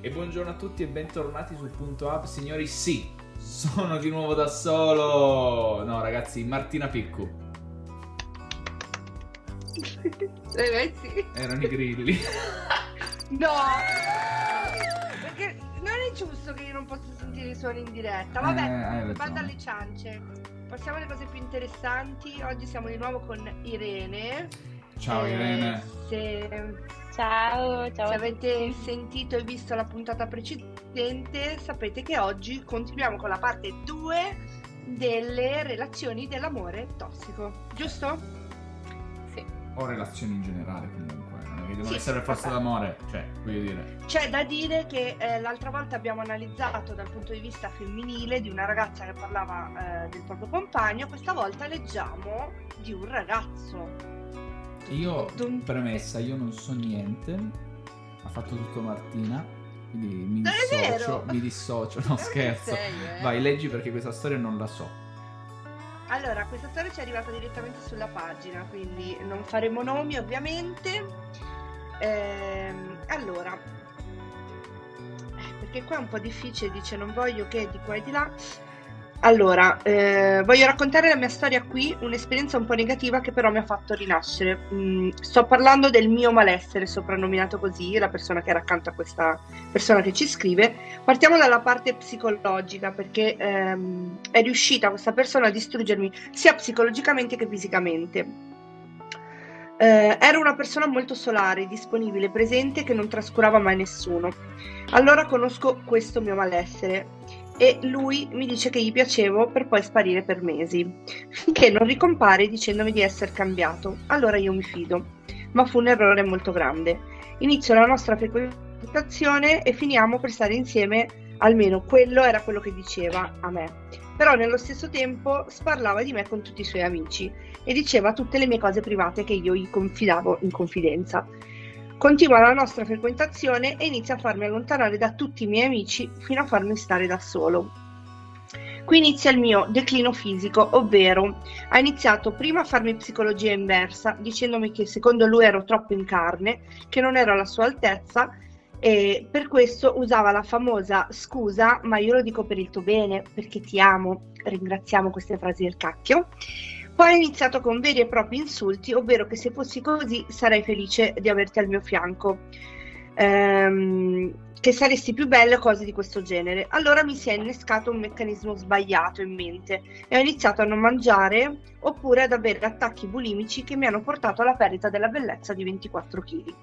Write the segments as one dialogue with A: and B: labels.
A: E buongiorno a tutti e bentornati su Punto Up. Signori, sì, sono di nuovo da solo. No, ragazzi, Martina Piccu.
B: Eh, sì.
A: Erano i grilli.
B: No! Perché non è giusto che io non possa sentire i suoni in diretta.
A: Eh,
B: Vabbè,
A: ragione.
B: vado alle ciance. Passiamo alle cose più interessanti. Oggi siamo di nuovo con Irene.
A: Ciao
B: Eh,
A: Irene.
B: Se,
C: Ciao, ciao.
B: se avete sentito e visto la puntata precedente, sapete che oggi continuiamo con la parte 2 delle relazioni dell'amore tossico. Giusto?
C: Sì.
A: O relazioni in generale comunque. Non è che devono
B: Sì,
A: essere forza
B: vabbè.
A: d'amore. Cioè, voglio dire.
B: C'è da dire che eh, l'altra volta abbiamo analizzato dal punto di vista femminile di una ragazza che parlava eh, del proprio compagno, questa volta leggiamo di un ragazzo.
A: Io,
B: Dun-
A: premessa, io non so niente. Ha fatto tutto Martina. Quindi mi
B: Non
A: dissocio. Mi dissocio, no scherzo.
B: sei, eh.
A: Vai, leggi perché questa storia non la so.
B: Allora, questa storia ci è arrivata direttamente sulla pagina, quindi non faremo nomi ovviamente. Ehm, allora, eh, perché qua è un po' difficile, dice non voglio che di qua e di là. Allora, eh, voglio raccontare la mia storia qui, un'esperienza un po' negativa che però mi ha fatto rinascere. Mm, sto parlando del mio malessere, soprannominato così, la persona che era accanto a questa persona che ci scrive. Partiamo dalla parte psicologica, perché ehm, è riuscita questa persona a distruggermi sia psicologicamente che fisicamente. Eh, era una persona molto solare, disponibile, presente, che non trascurava mai nessuno. Allora conosco questo mio malessere e lui mi dice che gli piacevo per poi sparire per mesi, finché non ricompare dicendomi di essere cambiato. Allora io mi fido, ma fu un errore molto grande. Inizio la nostra frequentazione e finiamo per stare insieme, almeno quello era quello che diceva a me. Però nello stesso tempo sparlava di me con tutti i suoi amici e diceva tutte le mie cose private che io gli confidavo in confidenza. Continua la nostra frequentazione e inizia a farmi allontanare da tutti i miei amici fino a farmi stare da solo. Qui inizia il mio declino fisico, ovvero ha iniziato prima a farmi psicologia inversa, dicendomi che secondo lui ero troppo in carne, che non ero alla sua altezza e per questo usava la famosa scusa, ma io lo dico per il tuo bene, perché ti amo, ringraziamo queste frasi del cacchio. Poi ha iniziato con veri e propri insulti, ovvero che se fossi così sarei felice di averti al mio fianco, ehm, che saresti più bella, cose di questo genere. Allora mi si è innescato un meccanismo sbagliato in mente e ho iniziato a non mangiare oppure ad avere attacchi bulimici che mi hanno portato alla perdita della bellezza di 24 kg.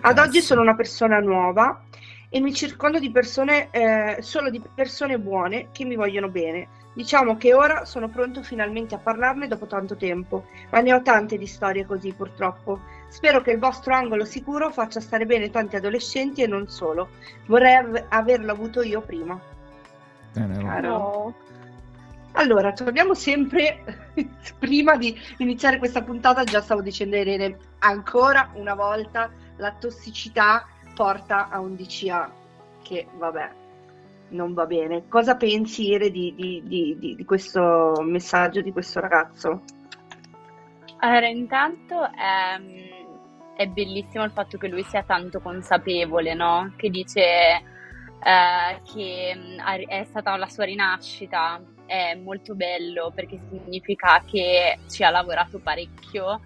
B: Ad oggi sono una persona nuova e mi circondo di persone, eh, solo di persone buone che mi vogliono bene. Diciamo che ora sono pronto finalmente a parlarne dopo tanto tempo, ma ne ho tante di storie così purtroppo. Spero che il vostro angolo sicuro faccia stare bene tanti adolescenti e non solo. Vorrei av- averlo avuto io prima.
A: Eh.
B: Caro. Allora, torniamo sempre, prima di iniziare questa puntata, già stavo dicendo a Irene, ancora una volta la tossicità porta a un DCA che, vabbè, non va bene. Cosa pensi, Ire, di, di- di- di- questo messaggio di questo ragazzo?
C: Allora, intanto ehm, è bellissimo il fatto che lui sia tanto consapevole, no? Che dice eh, che ha- è stata la sua rinascita, è molto bello perché significa che ci ha lavorato parecchio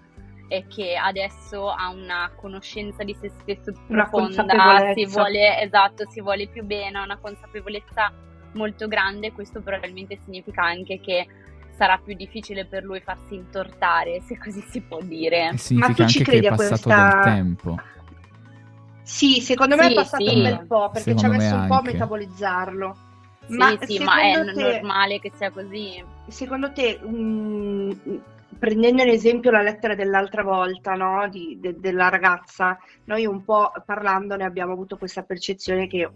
C: e che adesso ha una conoscenza di se stesso profonda, si vuole, esatto, si vuole più bene, ha una consapevolezza molto grande, questo probabilmente significa anche che sarà più difficile per lui farsi intortare, se così si può dire.
A: E significa
B: tu ci
A: anche che
B: credi
A: è
B: a
A: passato
B: questa-
A: del tempo.
B: Sì, secondo me
C: Sì,
B: è passato
C: sì.
B: un bel po' perché ci ha
A: Secondo me
B: messo un po' a metabolizzarlo.
C: Sì,
B: Ma
C: sì, ma è
B: secondo te-
C: normale che sia così.
B: Secondo te, mm, prendendo in esempio la lettera dell'altra volta, no, di- de- della ragazza, noi un po' parlandone abbiamo avuto questa percezione che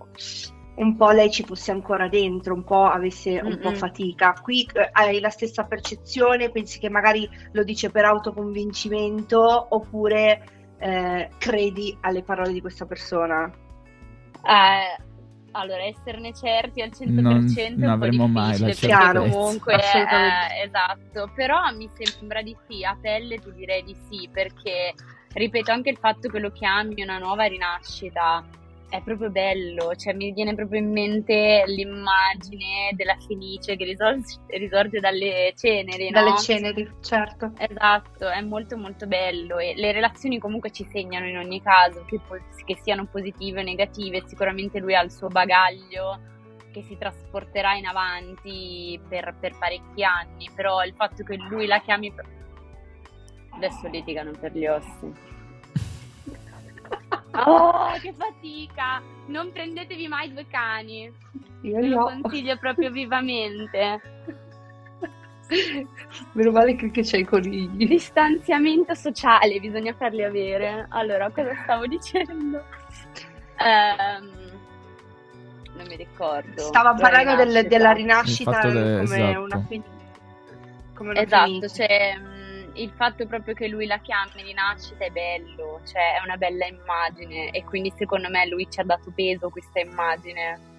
B: un po' lei ci fosse ancora dentro, un po' avesse un po'
C: Mm-mm.
B: fatica. Qui eh, hai la stessa percezione, pensi che magari lo dice per autoconvincimento oppure eh, credi alle parole di questa persona?
C: Eh, allora, esserne certi al 100%
A: Non- non
C: po'
A: avremo mai la
B: certezza.
C: comunque,
B: Assolutamente.
C: eh, esatto, però mi sembra di sì, a pelle ti direi di sì, perché ripeto anche il fatto che lo chiami una nuova rinascita, è proprio bello, cioè mi viene proprio in mente l'immagine della Fenice che risorge, risorge dalle ceneri,
B: Dalle
C: no?
B: ceneri, certo.
C: Esatto, è molto molto bello e le relazioni comunque ci segnano in ogni caso, che, po- che siano positive o negative, sicuramente lui ha il suo bagaglio che si trasporterà in avanti per, per parecchi anni, però il fatto che lui la chiami... Adesso litigano per gli ossi. Oh, che fatica! Non prendetevi mai due cani.
B: Io
C: Ve lo
B: no.
C: consiglio proprio vivamente.
B: Meno male che, che c'hai i conigli.
C: Distanziamento sociale bisogna farli avere. Allora, cosa stavo dicendo? Ehm, non mi ricordo.
B: Stava
C: La
B: parlando del- della rinascita
A: Il fatto de-
B: come
A: esatto.
B: una una
C: Esatto,
B: fenice.
C: cioè il fatto proprio che lui la chiami rinascita è bello, cioè è una bella immagine e quindi secondo me lui ci ha dato peso questa immagine.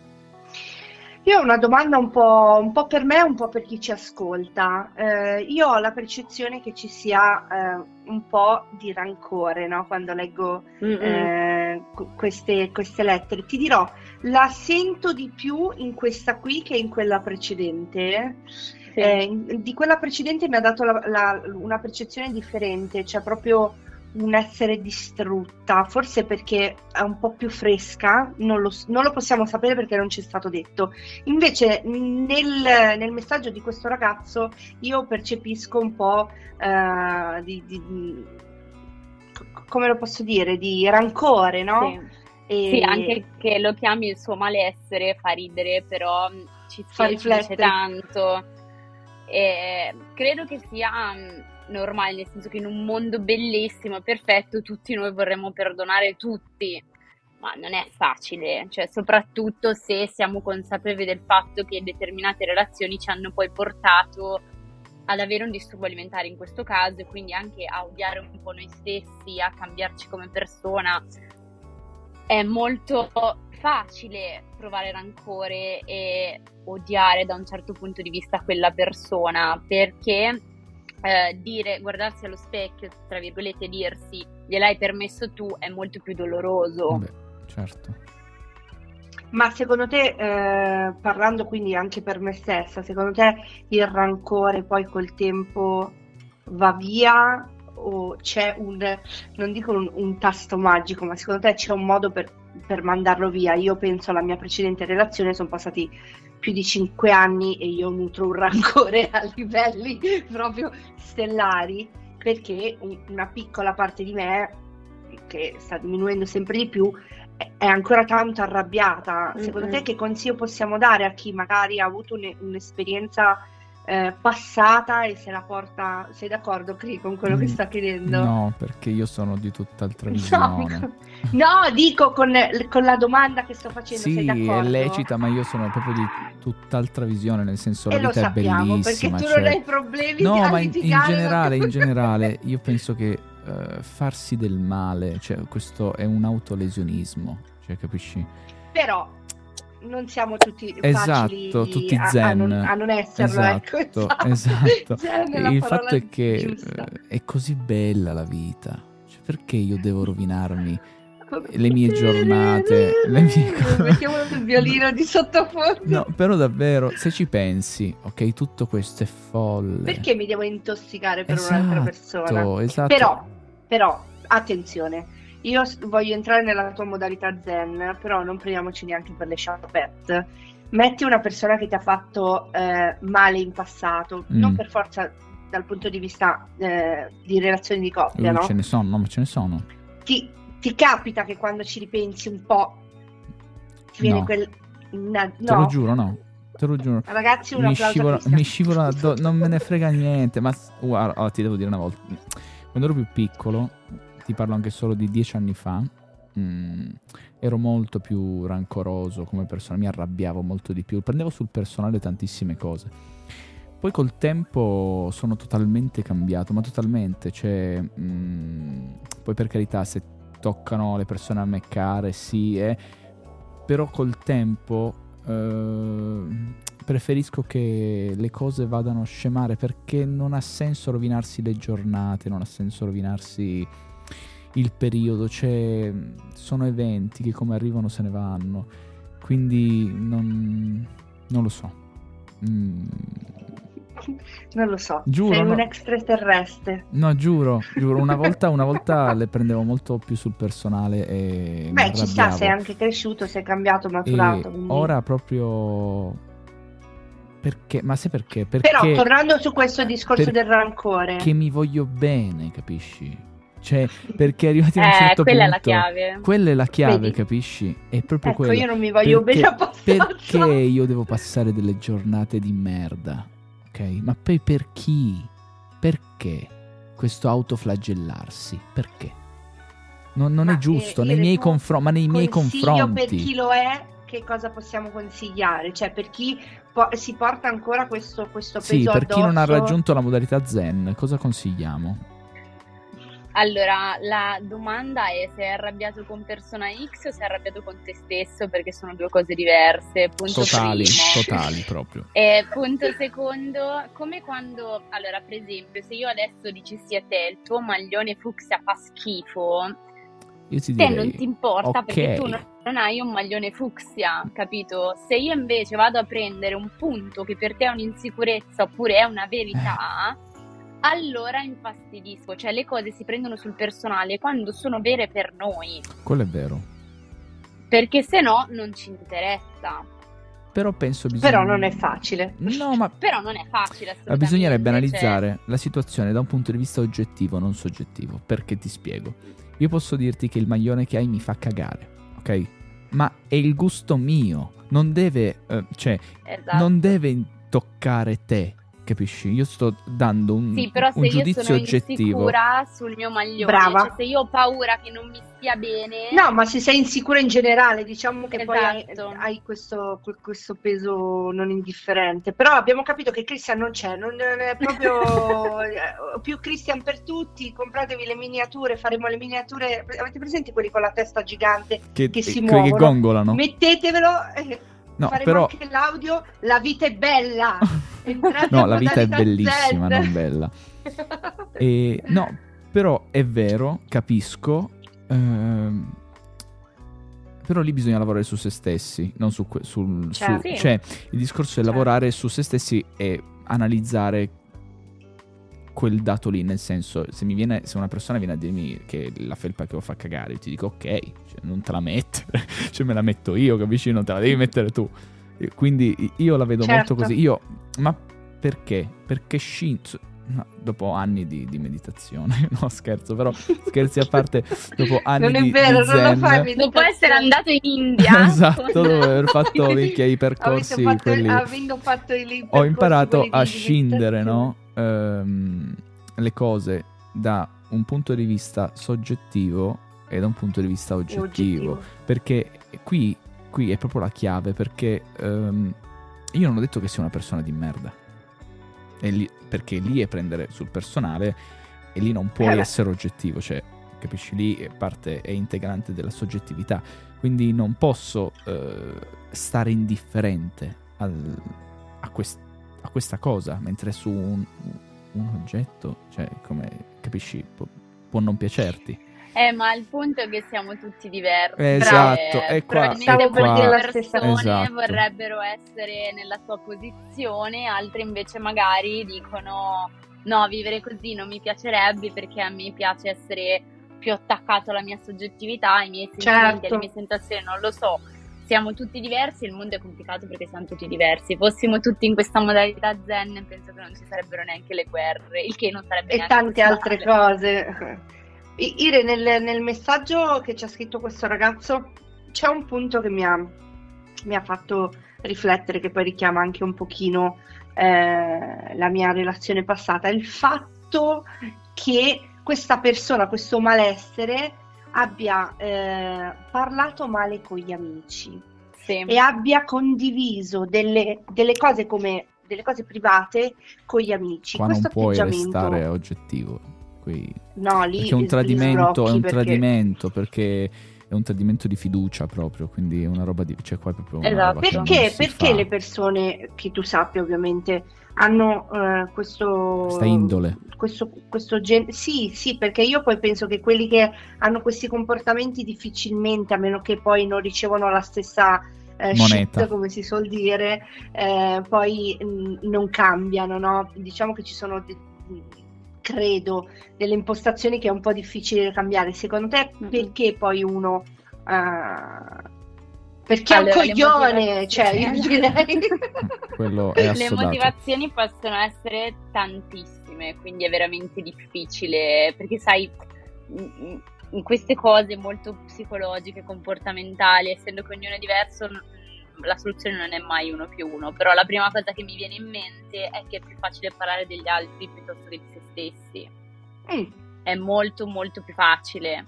B: Io ho una domanda un po', un po' per me e un po' per chi ci ascolta. Eh, io ho la percezione che ci sia eh, un po' di rancore, no? Quando leggo eh, qu- queste, queste lettere. Ti dirò, la sento di più in questa qui che in quella precedente.
C: Sì.
B: Eh, di quella precedente mi ha dato la- la- una percezione differente, cioè proprio un essere distrutta, forse perché è un po' più fresca, non lo, non lo possiamo sapere perché non ci è stato detto. Invece nel, nel messaggio di questo ragazzo io percepisco un po' eh, di, di- di- come lo posso dire, di rancore, no?
C: Sì.
B: E-
C: Sì, anche che lo chiami il suo malessere fa ridere, però mh, ci, dice
B: riflettere.
C: tanto. E credo che sia mh, normale, nel senso che in un mondo bellissimo e perfetto tutti noi vorremmo perdonare tutti, ma non è facile, cioè soprattutto se siamo consapevoli del fatto che determinate relazioni ci hanno poi portato ad avere un disturbo alimentare in questo caso e quindi anche a odiare un po' noi stessi, a cambiarci come persona è molto facile provare rancore e odiare da un certo punto di vista quella persona perché eh, dire, guardarsi allo specchio, tra virgolette, dirsi gliel'hai permesso tu è molto più doloroso.
A: Vabbè, certo.
B: Ma secondo te, eh, parlando quindi anche per me stessa, secondo te il rancore poi col tempo va via o c'è un, non dico un, un tasto magico, ma secondo te c'è un modo per, per mandarlo via? Io penso alla mia precedente relazione, sono passati più di cinque anni e io nutro un rancore a livelli proprio stellari perché un- una piccola parte di me, che sta diminuendo sempre di più, è- ancora tanto arrabbiata. Secondo
C: Mm-mm.
B: te che consiglio possiamo dare a chi magari ha avuto un- un'esperienza eh, passata e se la porta... Sei d'accordo, Cri, con quello che
A: Mm,
B: sta chiedendo?
A: No, perché io sono di tutt'altra
B: No,
A: visione.
B: no, dico con, con la domanda che sto facendo, sei
A: Sì,
B: d'accordo?
A: è lecita, ma io sono proprio di tutt'altra visione, nel senso la
B: E lo
A: vita è
B: sappiamo, perché
A: bellissima.
B: tu
A: cioè-
B: non hai problemi
A: No, ma in, in generale, in generale, io penso che eh, farsi del male, cioè questo è un autolesionismo, cioè capisci?
B: Però non siamo tutti facili
A: Esatto, tutti
B: a, a
A: zen.
B: non, a non esserlo, ecco,
A: Esatto, esatto.
B: Zen la
A: Il fatto è che
B: giusta.
A: eh, è così bella la vita. Cioè, perché io devo rovinarmi le mie giornate, le mie cose?
B: Mettiamolo sul violino di sottofondo.
A: No, però davvero, se ci pensi, ok, tutto questo è folle.
B: Perché mi devo intossicare per
A: esatto,
B: un'altra persona?
A: Esatto.
B: Però, però, attenzione, io voglio entrare nella tua modalità zen, però non prendiamoci neanche per le sciappette. Metti una persona che ti ha fatto eh, male in passato,
A: Mm.
B: non per forza dal punto di vista eh, di relazioni di coppia,
A: Uh,
B: no?
A: Ce ne sono, no, ma ce ne sono.
B: Ti, ti capita che quando ci ripensi un po' ti viene
A: No.
B: quel... na-
A: Te lo
B: no,
A: giuro, no. Te lo giuro.
B: ragazzi un
A: Mi scivola, mi scivola addo- non me ne frega niente. Ma guarda, allora, ti devo dire una volta. Quando ero più piccolo, ti parlo anche solo di dieci anni fa, mm, ero molto più rancoroso come persona, mi arrabbiavo molto di più, prendevo sul personale tantissime cose. Poi col tempo sono totalmente cambiato, ma totalmente, cioè, mm, poi per carità se toccano le persone a me care, sì, eh, però col tempo eh, preferisco che le cose vadano a scemare perché non ha senso rovinarsi le giornate, non ha senso rovinarsi il periodo, c'è, sono eventi che come arrivano se ne vanno, quindi non, non lo so. Mm.
B: Non lo so,
A: Giuro,
B: sei
A: no.
B: un extraterrestre.
A: No, giuro, giuro, una volta, una volta le prendevo molto più sul personale e
B: Beh, ci sta, sei anche cresciuto, sei cambiato, maturato. quindi-
A: ora proprio... Perché? Ma sai perché? Perché...
B: Però tornando su questo discorso del rancore,
A: che mi voglio bene, capisci? Cioè, perché arrivati a un
C: Eh,
A: certo
C: quella
A: punto...
C: è la chiave.
A: Quella è la chiave,
B: Vedi?
A: capisci? È proprio
B: ecco,
A: quella.
B: io non mi voglio
A: Perché-
B: bene abbastanza.
A: Perché io devo passare delle giornate di merda? Ok? Ma poi per chi? Perché questo autoflagellarsi? Perché? Non, non è giusto,
B: eh,
A: nei
B: Ire,
A: miei confronti, ma nei miei confronti.
B: per chi lo è, che cosa possiamo consigliare? Cioè, per chi po- si porta ancora questo, questo peso
A: Sì, per chi non ha raggiunto la modalità zen, cosa consigliamo?
C: Allora, la domanda è se è arrabbiato con persona X o se è arrabbiato con te stesso, perché sono due cose diverse. Punto
A: Totali,
C: primo.
A: totali proprio.
C: E punto secondo, come quando, allora per esempio, se io adesso dicessi a te il tuo maglione fucsia fa schifo,
A: Io ti
C: te
A: direi...
C: non ti importa perché
A: ok.
C: tu non, non hai un maglione fucsia, capito? Se io invece vado a prendere un punto che per te è un'insicurezza oppure è una verità, allora infastidisco, cioè le cose si prendono sul personale quando sono vere per noi,
A: Quello è vero.
C: perché se no non ci interessa.
A: Però penso bisogna...
B: Però non è facile.
A: No, ma
C: Però non è facile
A: bisognerebbe
C: cioè-
A: analizzare la situazione da un punto di vista oggettivo, non soggettivo. Perché ti spiego. Io posso dirti che il maglione che hai mi fa cagare, ok? Ma è il gusto mio. Non deve, eh, cioè,
C: Esatto.
A: non deve toccare te, capisci? Io sto dando un,
C: Sì, però
A: un
C: se io
A: giudizio
C: sono
A: oggettivo.
C: insicura sul mio maglione,
B: Brava.
C: cioè se io ho paura che non mi stia bene,
B: No, ma se sei insicura in generale, diciamo che poi hai,
C: Esatto.
B: hai questo, que- questo peso non indifferente. Però abbiamo capito che Christian non c'è, non è proprio eh, più Christian per tutti. Compratevi le miniature, faremo le miniature. Avete presenti quelli con la testa gigante?
A: che,
B: che si
A: quelli che
B: muovono.
A: gongolano.
B: Mettetevelo.
A: No,
B: faremo
A: però
B: anche l'audio. La vita è bella.
A: No, la vita è bellissima,
B: zen.
A: non bella. E, no, però è vero, capisco. ehm, però lì bisogna lavorare su se stessi, non su, que- sul, su-
B: Certo.
C: Sì.
A: cioè il discorso è
B: Certo.
A: lavorare su se stessi e analizzare quel dato lì, nel senso, se mi viene, se una persona viene a dirmi che la felpa che ho fa cagare, io ti dico ok, cioè, non te la mettere, cioè me la metto io, capisci? Non te la devi mettere tu. Quindi io la vedo
B: Certo.
A: molto così. Io, ma perché? Perché Shinzo, no, dopo anni di, di meditazione, no scherzo, però scherzi a parte, dopo anni
B: Non è
A: di,
B: vero,
A: di
B: non lo
A: zen,
B: fai.
C: dopo essere andato in India,
A: esatto, dopo aver fatto i percorsi,
B: fatto,
A: quelli...
B: avendo fatto i i
A: ho
B: percorsi
A: imparato a scindere no? Ehm, le cose da un punto di vista soggettivo e da un punto di vista oggettivo.
B: Oggettivo.
A: Perché qui, qui è proprio la chiave, perché ehm, io non ho detto che sia una persona di merda. E lì- perché lì è prendere sul personale e lì non puoi
B: Eh
A: essere oggettivo, cioè, capisci? Lì è parte, è integrante della soggettività. Quindi non posso eh, stare indifferente al- a, quest- a questa cosa, mentre su un, un oggetto, cioè, come capisci, può, può non piacerti.
C: Eh, ma il punto è che siamo tutti diversi.
A: Esatto,
C: Eh,
A: è qua-
C: probabilmente
B: dire la stessa
C: persone
A: Esatto.
C: vorrebbero essere nella tua posizione, altre invece magari dicono no, vivere così non mi piacerebbe perché a me piace essere più attaccato alla mia soggettività, ai miei sentimenti,
B: Certo.
C: alle mie sensazioni, non lo so. Siamo tutti diversi, il mondo è complicato perché siamo tutti diversi. Fossimo tutti in questa modalità zen, penso che non ci sarebbero neanche le guerre, il che non sarebbe
B: e
C: neanche
B: tante altre
C: possibile.
B: cose. Ire, nel, nel messaggio che ci ha scritto questo ragazzo c'è un punto che mi ha, mi ha fatto riflettere, che poi richiama anche un pochino eh, la mia relazione passata, il fatto che questa persona, questo malessere, abbia eh, parlato male con gli amici
C: Sì.
B: e abbia condiviso delle, delle cose come delle cose private con gli amici.
A: Qua non
B: Questo
A: puoi
B: atteggiamento
A: restare oggettivo. Qui
B: No, lì
A: perché è un tradimento, è un
B: perché-
A: tradimento, perché è un tradimento di fiducia proprio, quindi è una roba di... cioè qua è proprio
C: Esatto.
B: Perché, perché le persone, che tu sappia ovviamente, hanno eh, questo...
A: Sta indole.
B: Questo, questo gen- Sì, sì, perché io poi penso che quelli che hanno questi comportamenti difficilmente, a meno che poi non ricevono la stessa eh,
A: Moneta.
B: shit, come si suol dire, eh, poi mh, non cambiano, no? Diciamo che ci sono, de- credo, delle impostazioni che è un po' difficile da cambiare. Secondo te perché poi uno... eh, perché
C: Allora,
B: è un coglione, cioè io direi...
A: Quello è
C: Le motivazioni possono essere tantissime, quindi è veramente difficile, perché sai, in queste cose molto psicologiche, comportamentali, essendo che ognuno è diverso, la soluzione non è mai uno più uno, però la prima cosa che mi viene in mente è che è più facile parlare degli altri piuttosto che di se stessi.
B: Mm,
C: È molto molto più facile.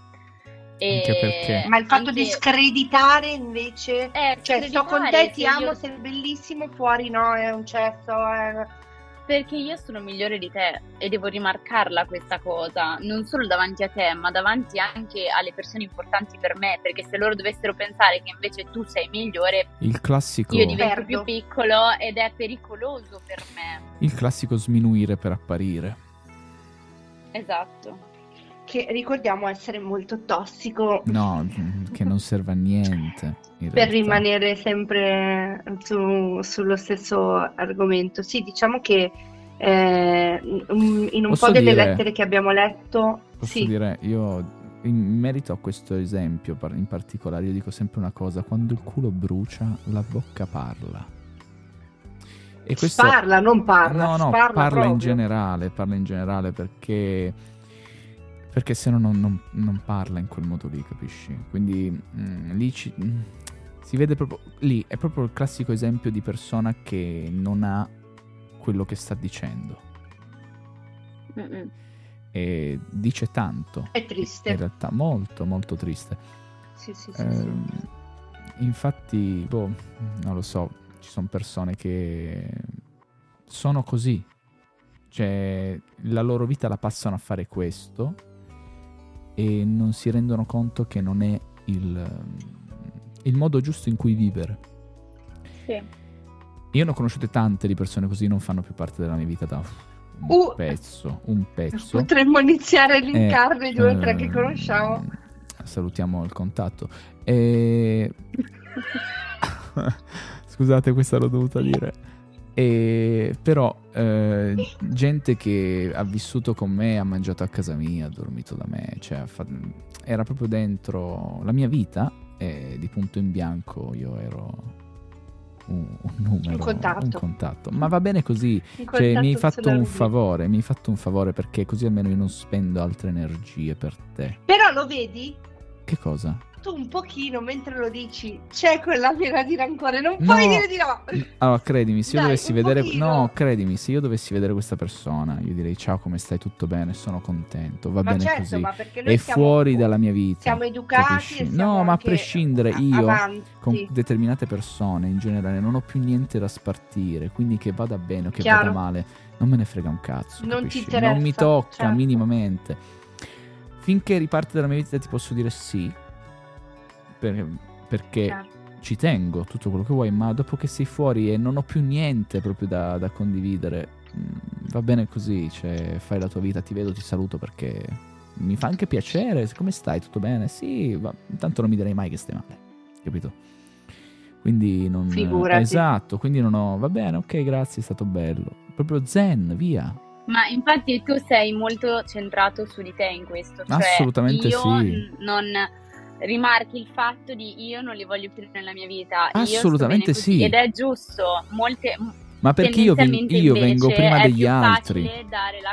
C: E
A: Anche perché-
B: Ma il fatto di
C: anche-
B: screditare invece...
C: eh,
B: Cioè, sto con te, ti
C: se
B: amo,
C: io-
B: sei bellissimo, fuori no, è un cesso. è-
C: Perché io sono migliore di te e devo rimarcarla questa cosa, non solo davanti a te, ma davanti anche alle persone importanti per me, perché se loro dovessero pensare che invece tu sei migliore,
A: Il classico,
C: io divento
B: Perdo.
C: più piccolo ed è pericoloso per me.
A: il classico sminuire per apparire.
C: Esatto.
B: Che ricordiamo essere molto tossico
A: No, che non serve a niente.
B: per
A: realtà.
B: rimanere sempre su- sullo stesso argomento. Sì, diciamo che eh, in un
A: Posso
B: po' delle
A: dire-
B: lettere che abbiamo letto,
A: Posso
B: sì,
A: dire, io in merito a questo esempio in particolare, io dico sempre una cosa: quando il culo brucia, la bocca parla. E questo.
B: parla, non parla,
A: No, no,
B: sparla
A: parla in generale, parla in generale perché. Perché se no non, non- non parla in quel modo lì, capisci? Quindi mm, lì ci- mm, si vede proprio. Lì è proprio il classico esempio di persona che non ha quello che sta dicendo.
C: Mm-mm.
A: E dice tanto.
B: È
A: In
B: triste.
A: realtà, molto, molto triste.
B: Sì, sì, sì, sì.
A: Ehm, infatti, boh, non lo so, ci sono persone che sono così. Cioè, la loro vita la passano a fare questo e non si rendono conto che non è il, il modo giusto in cui vivere.
C: Sì.
A: Io ne ho conosciute tante di persone così, non fanno più parte della mia vita da un
B: Uh.
A: pezzo, un pezzo.
B: Potremmo iniziare l'incarno di due o tre che
A: Ehm,
B: conosciamo.
A: Salutiamo il contatto. E... Scusate, questa l'ho dovuta dire. E... Però, eh, gente che ha vissuto con me, ha mangiato a casa mia, ha dormito da me, cioè fa- era proprio dentro la mia vita e di punto in bianco io ero un, un numero,
B: Un contatto.
A: un contatto. Ma va bene così, cioè, mi hai fatto un favore, mi hai fatto un favore perché così almeno io non spendo altre energie per te.
B: Però lo vedi?
A: Che cosa?
B: Tu un pochino mentre lo dici c'è quella piena di rancore, non
A: No.
B: puoi dire di no.
A: Allora, credimi, se io
B: Dai,
A: dovessi vedere.
B: pochino.
A: No, credimi, se io dovessi vedere questa persona, io direi ciao, come stai? Tutto bene? Sono contento, va
B: Ma
A: bene
B: certo,
A: così.
B: ma
A: È
B: siamo,
A: fuori dalla mia vita.
B: siamo educati siamo
A: No, ma a prescindere,
B: a-
A: io
B: avanti.
A: con determinate persone in generale non ho più niente da spartire. Quindi che vada bene o che
B: Chiaro.
A: vada male, non me ne frega un cazzo.
B: Non
A: non mi tocca
B: certo.
A: minimamente. Finché riparte dalla mia vita, ti posso dire sì. Per- perché
B: Chiaro.
A: ci tengo tutto quello che vuoi, ma dopo che sei fuori e non ho più niente proprio da, da condividere, mm, va bene così, cioè fai la tua vita, ti vedo, ti saluto perché mi fa anche piacere, come stai, tutto bene? Sì, va, intanto non mi direi mai che stai male, capito? Quindi non...
B: Figurati.
A: Esatto, quindi non ho... Va bene, ok, grazie, è stato bello. Proprio zen, via.
C: Ma infatti tu sei molto centrato su di te in questo, cioè
A: Assolutamente
C: io
A: sì.
C: non rimarchi il fatto di io non li voglio più nella mia vita,
A: Assolutamente sì.
C: ed è giusto, molte
A: Ma perché io, ven- io vengo prima
C: è
A: degli
C: più
A: altri.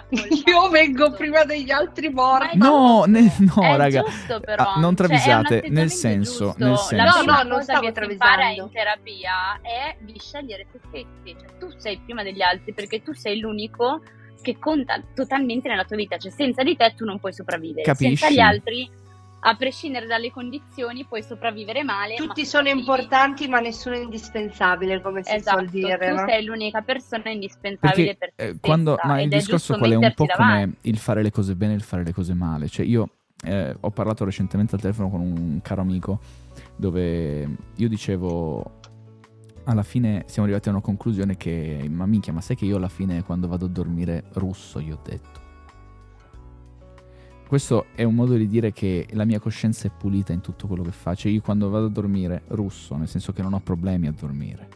B: Io vengo prima degli altri morti.
A: No, ne- no,
C: è
A: raga.
C: giusto però.
A: Ah, non
C: Cioè,
A: travisate, nel
C: atteggiamento
A: senso,
C: giusto.
A: nel senso.
B: No, no, non
C: cosa
B: stavo
C: che si impara
B: travisando.
C: in terapia è di scegliere te stessi, cioè tu sei prima degli altri perché tu sei l'unico che conta totalmente nella tua vita, cioè senza di te tu non puoi sopravvivere,
A: Capisci?
C: senza gli altri a prescindere dalle condizioni puoi sopravvivere male. ma
B: Tutti sono
C: sopravvivi.
B: importanti, ma nessuno è indispensabile, come si
C: Esatto,
B: suol dire.
C: tu
B: no?
C: sei l'unica persona indispensabile
A: Perché
C: per te
A: eh, quando, ma il discorso qual è un po'
C: metterti
A: come
C: davanti.
A: il fare le cose bene e il fare le cose male. Cioè io eh, ho parlato recentemente al telefono con un caro amico dove io dicevo alla fine siamo arrivati a una conclusione che ma minchia ma sai che io alla fine quando vado a dormire russo gli ho detto questo è un modo di dire che la mia coscienza è pulita in tutto quello che faccio. Io quando vado a dormire russo nel senso che non ho problemi a dormire.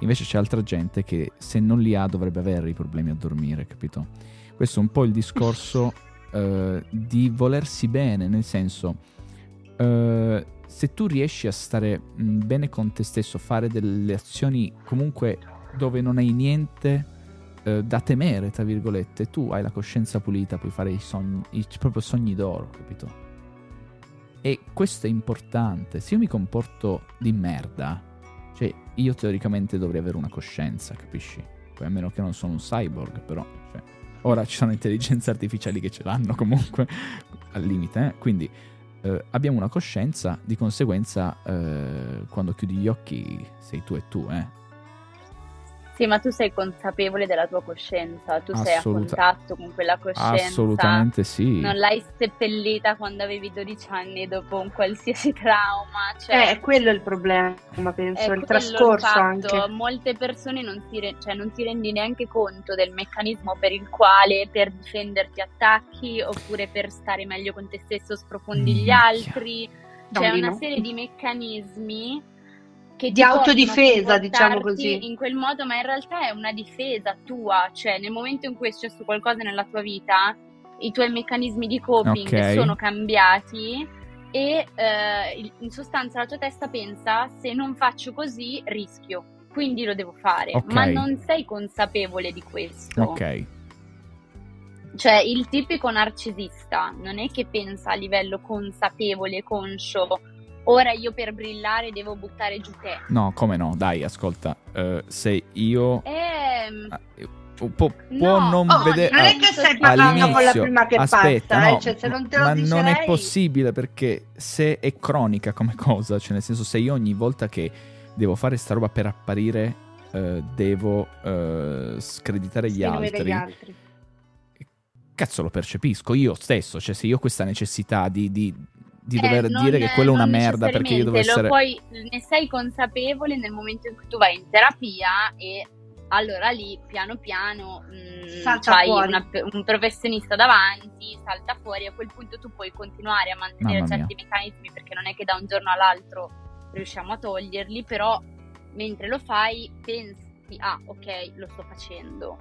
A: Invece c'è altra gente che se non li ha dovrebbe avere i problemi a dormire capito? Questo è un po' il discorso uh, di volersi bene nel senso uh, se tu riesci a stare bene con te stesso, fare delle azioni comunque dove non hai niente eh, da temere, tra virgolette, tu hai la coscienza pulita, puoi fare i sogni, i, proprio sogni d'oro, capito? E questo è importante. Se io mi comporto di merda, cioè io teoricamente dovrei avere una coscienza, capisci? Poi a meno che non sono un cyborg, però. Cioè, ora ci sono intelligenze artificiali che ce l'hanno comunque al limite, eh? quindi eh, abbiamo una coscienza, di conseguenza eh, quando chiudi gli occhi sei tu e tu, eh.
C: Sì, ma tu sei consapevole della tua coscienza, tu sei a contatto con quella coscienza.
A: Assolutamente sì.
C: Non l'hai seppellita quando avevi 12 anni dopo un qualsiasi trauma. Cioè,
B: eh, quello è il problema, penso, il trascorso il anche.
C: Molte persone non ti, re- cioè, non ti rendi neanche conto del meccanismo per il quale per difenderti attacchi oppure per stare meglio con te stesso sprofondi gli altri. C'è una serie di meccanismi che
B: di autodifesa, diciamo così.
C: In quel modo, ma in realtà è una difesa tua, cioè nel momento in cui è successo qualcosa nella tua vita, i tuoi meccanismi di coping okay. sono cambiati e eh, in sostanza la tua testa pensa se non faccio così rischio, quindi lo devo fare, okay. ma non sei consapevole di questo.
A: Ok.
C: Cioè, il tipico narcisista non è che pensa a livello consapevole, conscio, ora io per brillare devo buttare giù te.
A: No, come no? Dai, ascolta, uh, se io...
C: Ehm...
A: Uh, può, può no. non
B: oh,
A: vedere
B: non è che stai parlando con la prima che
A: aspetta,
B: passa,
A: no,
B: eh? cioè, se non te lo
A: ma
B: dice
A: non
B: lei...
A: è possibile perché se è cronica come cosa, cioè nel senso se io ogni volta che devo fare sta roba per apparire uh, devo uh, screditare gli altri,
B: gli altri,
A: cazzo lo percepisco io stesso, cioè se io ho questa necessità di, di di eh, dover non, dire che quello è una merda perché io devo essere...
C: Poi ne sei consapevole nel momento in cui tu vai in terapia e allora lì piano piano mh, mm, hai una, un professionista davanti, salta fuori, a quel punto tu puoi continuare a mantenere Mamma certi mia. meccanismi perché non è che da un giorno all'altro riusciamo a toglierli, però mentre lo fai pensi, ah ok, lo sto facendo.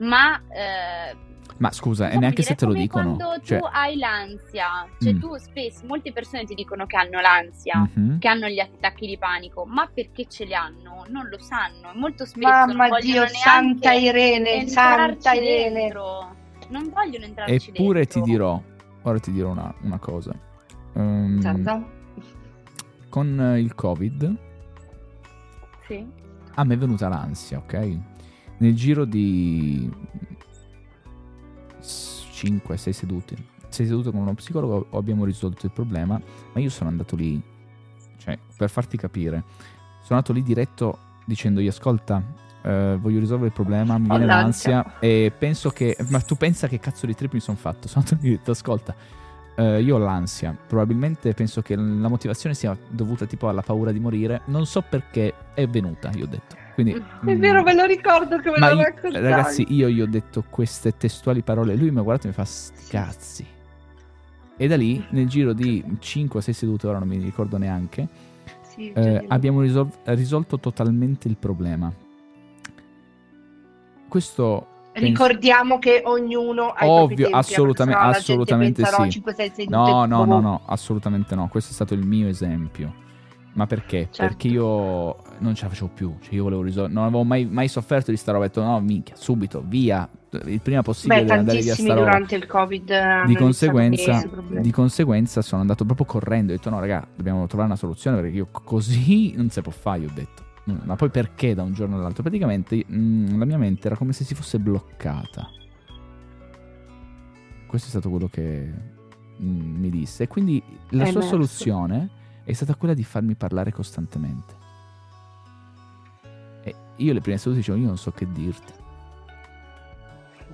C: Ma eh,
A: ma scusa, e neanche se te lo dicono.
C: Quando
A: cioè...
C: tu hai l'ansia, cioè mm. tu spesso, molte persone ti dicono che hanno l'ansia, mm-hmm. che hanno gli attacchi di panico, ma perché ce li hanno? Non lo sanno. Molto spesso
B: Mamma non Dio, Santa Irene, Santa Irene.
C: Dentro. Non vogliono entrarci
A: Eppure
C: dentro.
A: ti dirò, ora ti dirò una, una cosa. Um,
B: certo.
A: Con il Covid,
C: sì.
A: a me è venuta l'ansia, ok? Nel giro di 5-6 seduti. 6 seduti con uno psicologo abbiamo risolto il problema, ma io sono andato lì, cioè, per farti capire, sono andato lì diretto dicendogli ascolta, eh, voglio risolvere il problema, mi viene l'ansia e penso che... Ma tu pensa che cazzo di trip mi sono fatto? Sono andato lì detto ascolta, eh, io ho l'ansia, probabilmente penso che la motivazione sia dovuta tipo alla paura di morire, non so perché è venuta, io ho detto quindi,
B: è vero, me lo ricordo che me lo raccontavi.
A: Ragazzi, io gli ho detto queste testuali parole. Lui mi ha guardato e mi fa cazzi. E da lì, nel giro di 5-6 sedute, ora non mi ricordo neanche, sì, eh, abbiamo risol- risolto totalmente il problema. Questo
B: Ricordiamo che ognuno ha
A: Ovvio, i assolutamente, assolutamente sì. 5, 6, no, no, no, no, assolutamente no. Questo è stato il mio esempio. Ma perché? Certo. Perché io non ce la facevo più. Cioè, io volevo risolvere. Non avevo mai, mai, sofferto di sta roba. Ho detto, no, minchia, subito, via. Il prima possibile
B: Beh,
A: andare via sta roba.
B: durante il Covid.
A: Di conseguenza, di conseguenza, sono andato proprio correndo. Ho detto, no, raga, dobbiamo trovare una soluzione perché io così non si può fare. Io ho detto, mm, ma poi perché da un giorno all'altro? Praticamente mh, mm, la mia mente era come se si fosse bloccata. Questo è stato quello che mh, mm, mi disse. E quindi la è sua emerso. soluzione è stata quella di farmi parlare costantemente. E io le prime sedute dicevo, io non so che dirti.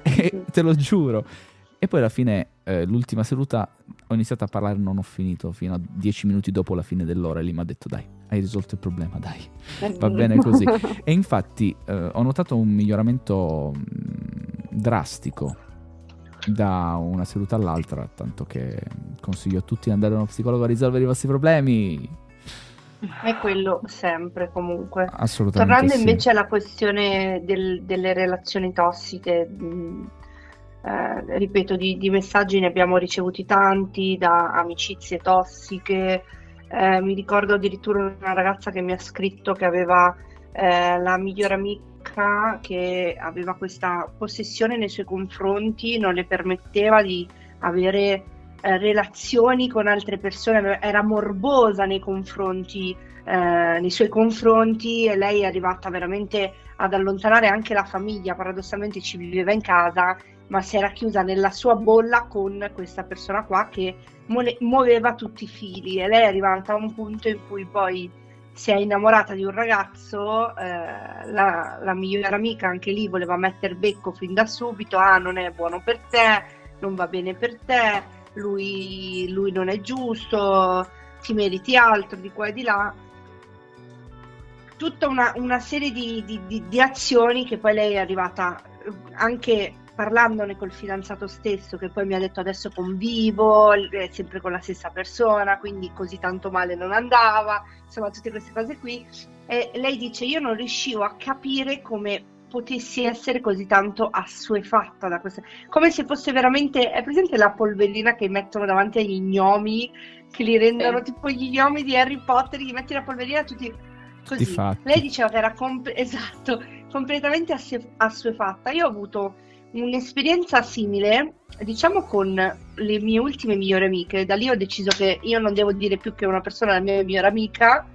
A: E te lo giuro. E poi alla fine, eh, l'ultima seduta, ho iniziato a parlare non ho finito fino a dieci minuti dopo la fine dell'ora e lì mi ha detto dai, hai risolto il problema, dai, va bene così. e infatti eh, ho notato un miglioramento mh, drastico da una seduta all'altra, tanto che consiglio a tutti di andare da uno psicologo a risolvere i vostri problemi.
B: È quello sempre comunque.
A: Assolutamente.
B: Tornando
A: sì.
B: invece alla questione del- delle relazioni tossiche, mh, eh, ripeto, di, di messaggi ne abbiamo ricevuti tanti, da amicizie tossiche. Eh, mi ricordo addirittura una ragazza che mi ha scritto che aveva eh, la migliore amica che aveva questa possessione nei suoi confronti, non le permetteva di avere eh, relazioni con altre persone, era morbosa nei confronti, eh, nei suoi confronti e lei è arrivata veramente ad allontanare anche la famiglia, paradossalmente ci viveva in casa, ma si era chiusa nella sua bolla con questa persona qua che muoveva tutti i fili e lei è arrivata a un punto in cui poi si è innamorata di un ragazzo, eh, la, la migliore amica anche lì voleva mettere becco fin da subito, ah non è buono per te, non va bene per te, lui, lui non è giusto, ti meriti altro di qua e di là. Tutta una, una serie di, di- di- di azioni che poi lei è arrivata eh, anche parlandone col fidanzato stesso, che poi mi ha detto adesso convivo, è sempre con la stessa persona, quindi così tanto male non andava, insomma tutte queste cose qui. E lei dice io non riuscivo a capire come potessi essere così tanto assuefatta da questa, come se fosse veramente, è presente la polverina che mettono davanti agli gnomi, che li rendono
C: Sì.
B: tipo gli gnomi di Harry Potter, gli metti la polverina tutti così. Lei diceva che era comp- esatto, completamente assuefatta. Io ho avuto un'esperienza simile, diciamo con le mie ultime migliori amiche. Da lì ho deciso che io non devo dire più che una persona è la mia migliore amica.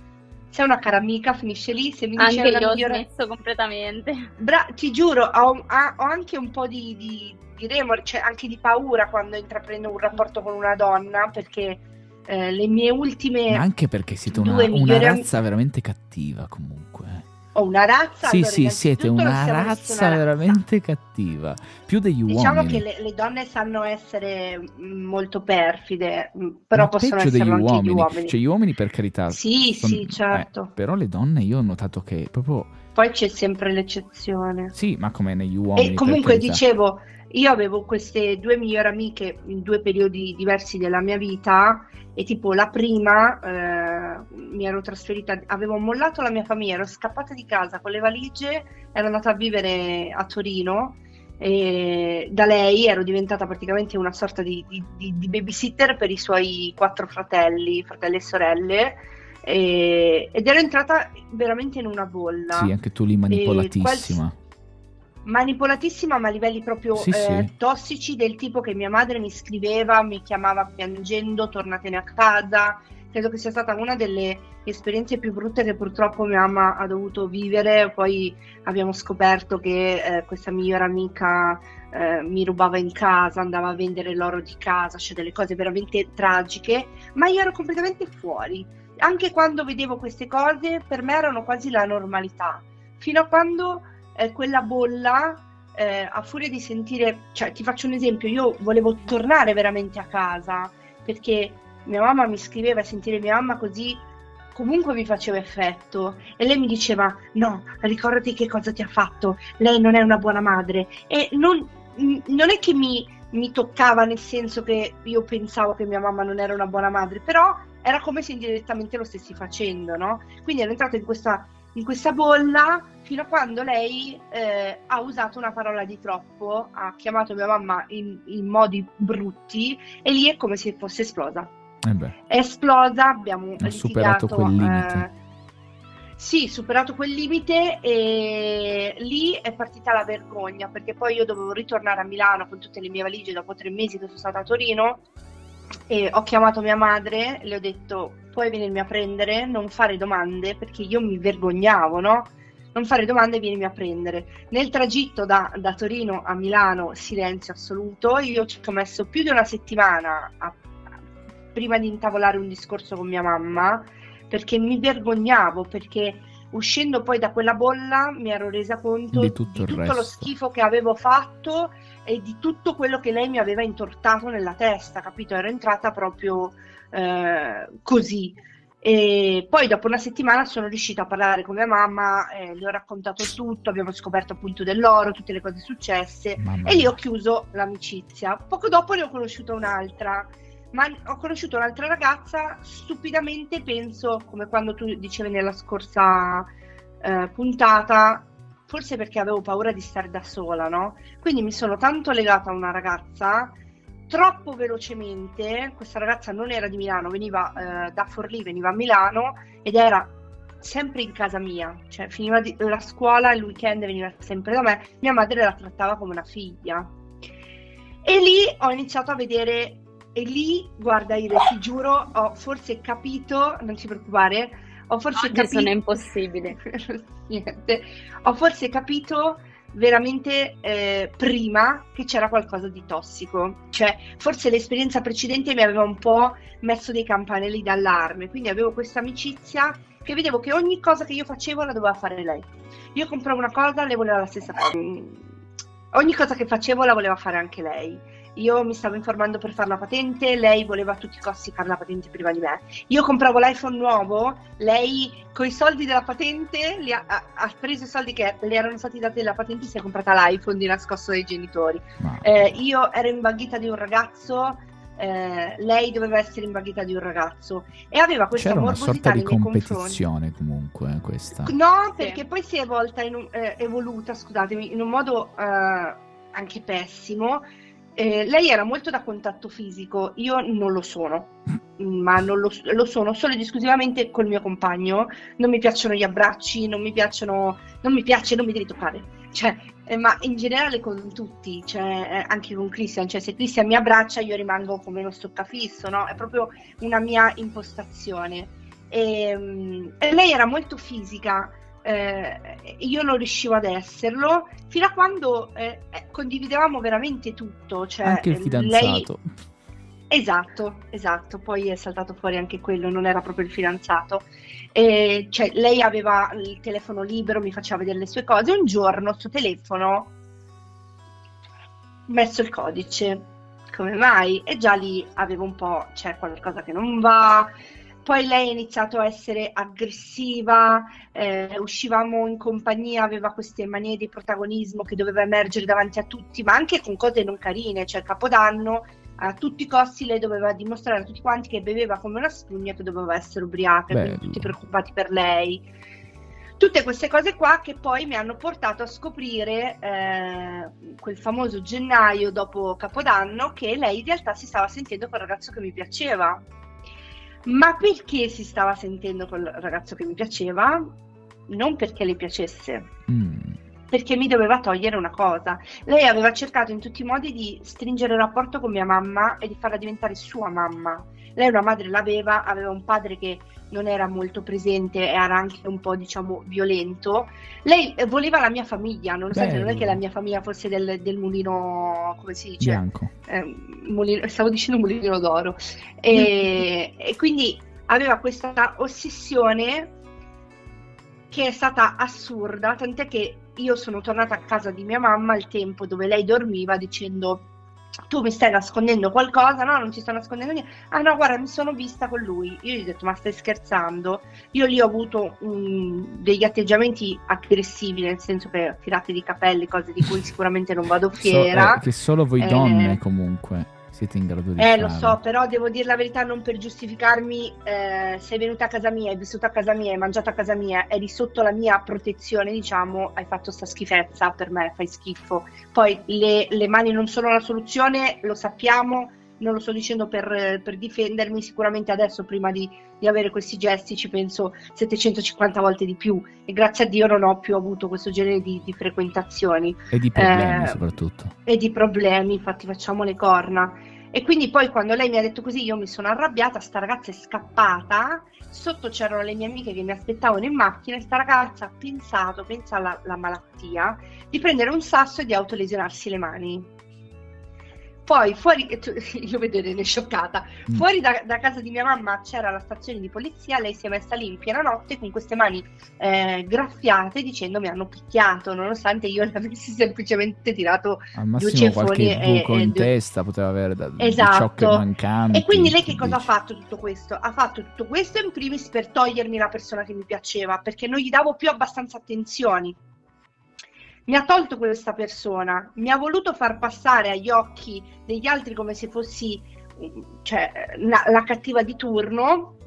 B: Se è una cara amica, finisce lì. Se mi dice
C: Anche
B: una
C: io ho
B: migliore
C: smesso completamente.
B: Bra- ti giuro, ho, ho anche un po' di, di, di remor, cioè anche di paura quando intraprendo un rapporto con una donna, perché eh, le mie ultime...
A: Ma anche perché siete una, una razza veramente cattiva comunque.
B: Ho una razza.
A: Sì,
B: allora,
A: sì, siete una razza
B: nessuna razza.
A: veramente cattiva. Più degli
B: Diciamo
A: uomini.
B: che le, le donne sanno essere mm, molto perfide, mm, però
A: Ma
B: possono
A: degli
B: anche
A: uomini.
B: gli uomini.
A: Cioè, gli uomini per carità.
B: Sì,
A: son-
B: sì, certo.
A: eh, però le donne io ho notato che proprio.
B: Poi c'è sempre l'eccezione.
A: Sì, ma come negli uomini.
B: E comunque dicevo, io avevo queste due migliori amiche in due periodi diversi della mia vita e tipo la prima eh, mi ero trasferita, avevo mollato la mia famiglia, ero scappata di casa con le valigie, ero andata a vivere a Torino e da lei ero diventata praticamente una sorta di, di- di- babysitter per i suoi quattro fratelli, fratelli e sorelle. e- ed ero entrata veramente in una bolla
A: Sì, anche tu lì manipolatissima.
B: Manipolatissima ma a livelli proprio
A: Sì,
B: eh,
A: sì.
B: tossici del tipo che mia madre mi scriveva, mi chiamava piangendo, tornatene a casa. Credo che sia stata una delle esperienze più brutte che purtroppo mia mamma ha dovuto vivere. Poi abbiamo scoperto che eh, questa migliore amica eh, mi rubava in casa, andava a vendere l'oro di casa, cioè delle cose veramente tragiche, ma io ero completamente fuori. Anche quando vedevo queste cose, per me erano quasi la normalità. Fino a quando eh, quella bolla, eh, a furia di sentire, cioè ti faccio un esempio, io volevo tornare veramente a casa perché mia mamma mi scriveva e sentire mia mamma così comunque mi faceva effetto e lei mi diceva no, ricordati che cosa ti ha fatto, lei non è una buona madre e non, non è che mi, mi toccava nel senso che io pensavo che mia mamma non era una buona madre, però era come se indirettamente lo stessi facendo, no? Quindi ero entrata in questa, in questa bolla fino a quando lei eh, ha usato una parola di troppo, ha chiamato mia mamma in, in modi brutti e lì è come se fosse esplosa.
A: Eh
B: È esplosa, abbiamo
A: Ha superato quel limite.
B: eh, sì, superato quel limite e lì è partita la vergogna perché poi io dovevo ritornare a Milano con tutte le mie valigie dopo tre mesi che sono stata a Torino e ho chiamato mia madre, le ho detto puoi venirmi a prendere, non fare domande perché io mi vergognavo, no? Non fare domande, vienimi a prendere. Nel tragitto da, da Torino a Milano, silenzio assoluto, io ci ho messo più di una settimana a- prima di intavolare un discorso con mia mamma perché mi vergognavo, perché uscendo poi da quella bolla mi ero resa conto
A: Di
B: di
A: tutto
B: tutto,
A: il
B: lo schifo che avevo fatto e di tutto quello che lei mi aveva intortato nella testa, capito? Ero entrata proprio eh, così. E poi dopo una settimana sono riuscita a parlare con mia mamma, eh, le ho raccontato tutto, abbiamo scoperto appunto dell'oro, tutte le cose successe
A: Mamma
B: e lì ho chiuso l'amicizia. Poco dopo ne ho conosciuta un'altra, ma ho conosciuto un'altra ragazza, stupidamente penso, come quando tu dicevi nella scorsa eh, puntata, forse perché avevo paura di stare da sola, no? Quindi mi sono tanto legata a una ragazza troppo velocemente. Questa ragazza non era di Milano, veniva eh, da Forlì, veniva a Milano ed era sempre in casa mia, cioè finiva di- la scuola, il weekend veniva sempre da me. Mia madre la trattava come una figlia. E lì ho iniziato a vedere, e lì, guarda, Ire, ti giuro, ho forse capito, non ti preoccupare, ho forse
C: Oggi
B: capito.
C: sono impossibile.
B: Niente. Ho forse capito veramente eh, prima che c'era qualcosa di tossico. Cioè, forse l'esperienza precedente mi aveva un po' messo dei campanelli d'allarme, quindi avevo questa amicizia che vedevo che ogni cosa che io facevo la doveva fare lei. Io compravo una cosa, lei voleva la stessa cosa. Ogni cosa che facevo la voleva fare anche lei. Io mi stavo informando per fare la patente, lei voleva a tutti i costi fare la patente prima di me. Io compravo l'iPhone nuovo, lei con i soldi della patente li ha, ha- ha preso i soldi che le erano stati dati della patente e si è comprata l'iPhone di nascosto dai genitori. Eh, io ero imbaghita di un ragazzo, eh, lei doveva essere imbaghita di un ragazzo e aveva questa
A: C'era una
B: morbosità
A: sorta di
B: nei miei confronti.
A: competizione comunque eh, questa.
B: No,
C: Sì.
B: perché poi si è evolta in un- eh, evoluta, scusatemi, in un modo eh, anche pessimo. Eh, lei era molto da contatto fisico, io non lo sono, ma non lo, lo sono solo ed esclusivamente col mio compagno. Non mi piacciono gli abbracci, non mi piacciono, non mi piace, non mi devi toccare. Cioè, eh, ma in generale con tutti, cioè, eh, anche con Christian, cioè se Christian mi abbraccia io rimango come uno stoccafisso, no? È proprio una mia impostazione. E, mm, e lei era molto fisica, eh, io non riuscivo ad esserlo, fino a quando eh, eh, condividevamo veramente tutto. Cioè,
A: Anche il
B: eh,
A: fidanzato.
B: lei- Esatto, esatto, poi è saltato fuori anche quello, non era proprio il fidanzato. E, cioè, lei aveva il telefono libero, mi faceva vedere le sue cose. Un giorno, sul telefono, messo il codice. Come mai? E già lì avevo un po', c'è qualcosa che non va. Poi lei ha iniziato a essere aggressiva, eh, uscivamo in compagnia, aveva queste manie di protagonismo che doveva emergere davanti a tutti, ma anche con cose non carine, cioè Capodanno a tutti i costi lei doveva dimostrare a tutti quanti che beveva come una spugna, che doveva essere ubriaca, e quindi
A: Bello.
B: tutti preoccupati per lei. Tutte queste cose qua che poi mi hanno portato a scoprire eh, quel famoso gennaio dopo Capodanno che lei in realtà si stava sentendo il ragazzo che mi piaceva. Ma perché si stava sentendo col ragazzo che mi piaceva? Non perché le piacesse,
A: Mm.
B: perché mi doveva togliere una cosa. Lei aveva cercato in tutti i modi di stringere il rapporto con mia mamma e di farla diventare sua mamma. Lei una madre l'aveva, aveva un padre che non era molto presente, era anche un po', diciamo, violento. Lei eh, voleva la mia famiglia, nonostante non è
A: Bello.
B: che la mia famiglia fosse del, del mulino, come si dice?
A: Bianco.
B: eh, mulino- stavo dicendo mulino d'oro e, e quindi aveva questa ossessione che è stata assurda tant'è che io sono tornata a casa di mia mamma al tempo dove lei dormiva dicendo tu mi stai nascondendo qualcosa? No non ti sto nascondendo niente. Ah no guarda mi sono vista con lui. Io gli ho detto ma stai scherzando? Io lì ho avuto un- degli atteggiamenti aggressivi nel senso che tirate di capelli cose di cui sicuramente non vado
A: So-
B: fiera.
A: eh, che solo voi
B: Eh,
A: donne comunque siete in grado di
B: Eh, lo
A: fare.
B: so, però devo dire la verità, non per giustificarmi, eh, sei venuta a casa mia, hai vissuto a casa mia, hai mangiato a casa mia, eri sotto la mia protezione, diciamo, hai fatto sta schifezza per me, fai schifo. Poi le, le mani non sono la soluzione, lo sappiamo, non lo sto dicendo per, per difendermi, sicuramente adesso prima di, di avere questi gesti ci penso 750 volte di più e grazie a Dio non ho più avuto questo genere di, di frequentazioni
A: E di problemi
B: Eh,
A: soprattutto.
B: e di problemi, infatti facciamo le corna. E quindi poi quando lei mi ha detto così io mi sono arrabbiata, sta ragazza è scappata, sotto c'erano le mie amiche che mi aspettavano in macchina e sta ragazza ha pensato, pensa alla, alla malattia, di prendere un sasso e di autolesionarsi le mani. Poi fuori, io vedo Irene scioccata,
A: Mm.
B: fuori da, da casa di mia mamma c'era la stazione di polizia, lei si è messa lì in piena notte con queste mani eh, graffiate dicendo mi hanno picchiato, nonostante io le avessi semplicemente tirato
A: Al
B: due
A: massimo
B: ceffoni
A: qualche
B: e-
A: buco
B: e
A: in
B: due-
A: testa poteva avere da,
B: Esatto.
A: ciocche mancanti.
B: E quindi lei che cosa ha
A: dici.
B: fatto tutto questo? Ha fatto tutto questo in primis per togliermi la persona che mi piaceva, perché non gli davo più abbastanza attenzioni. Mi ha tolto questa persona, mi ha voluto far passare agli occhi degli altri come se fossi cioè, la, la cattiva di turno.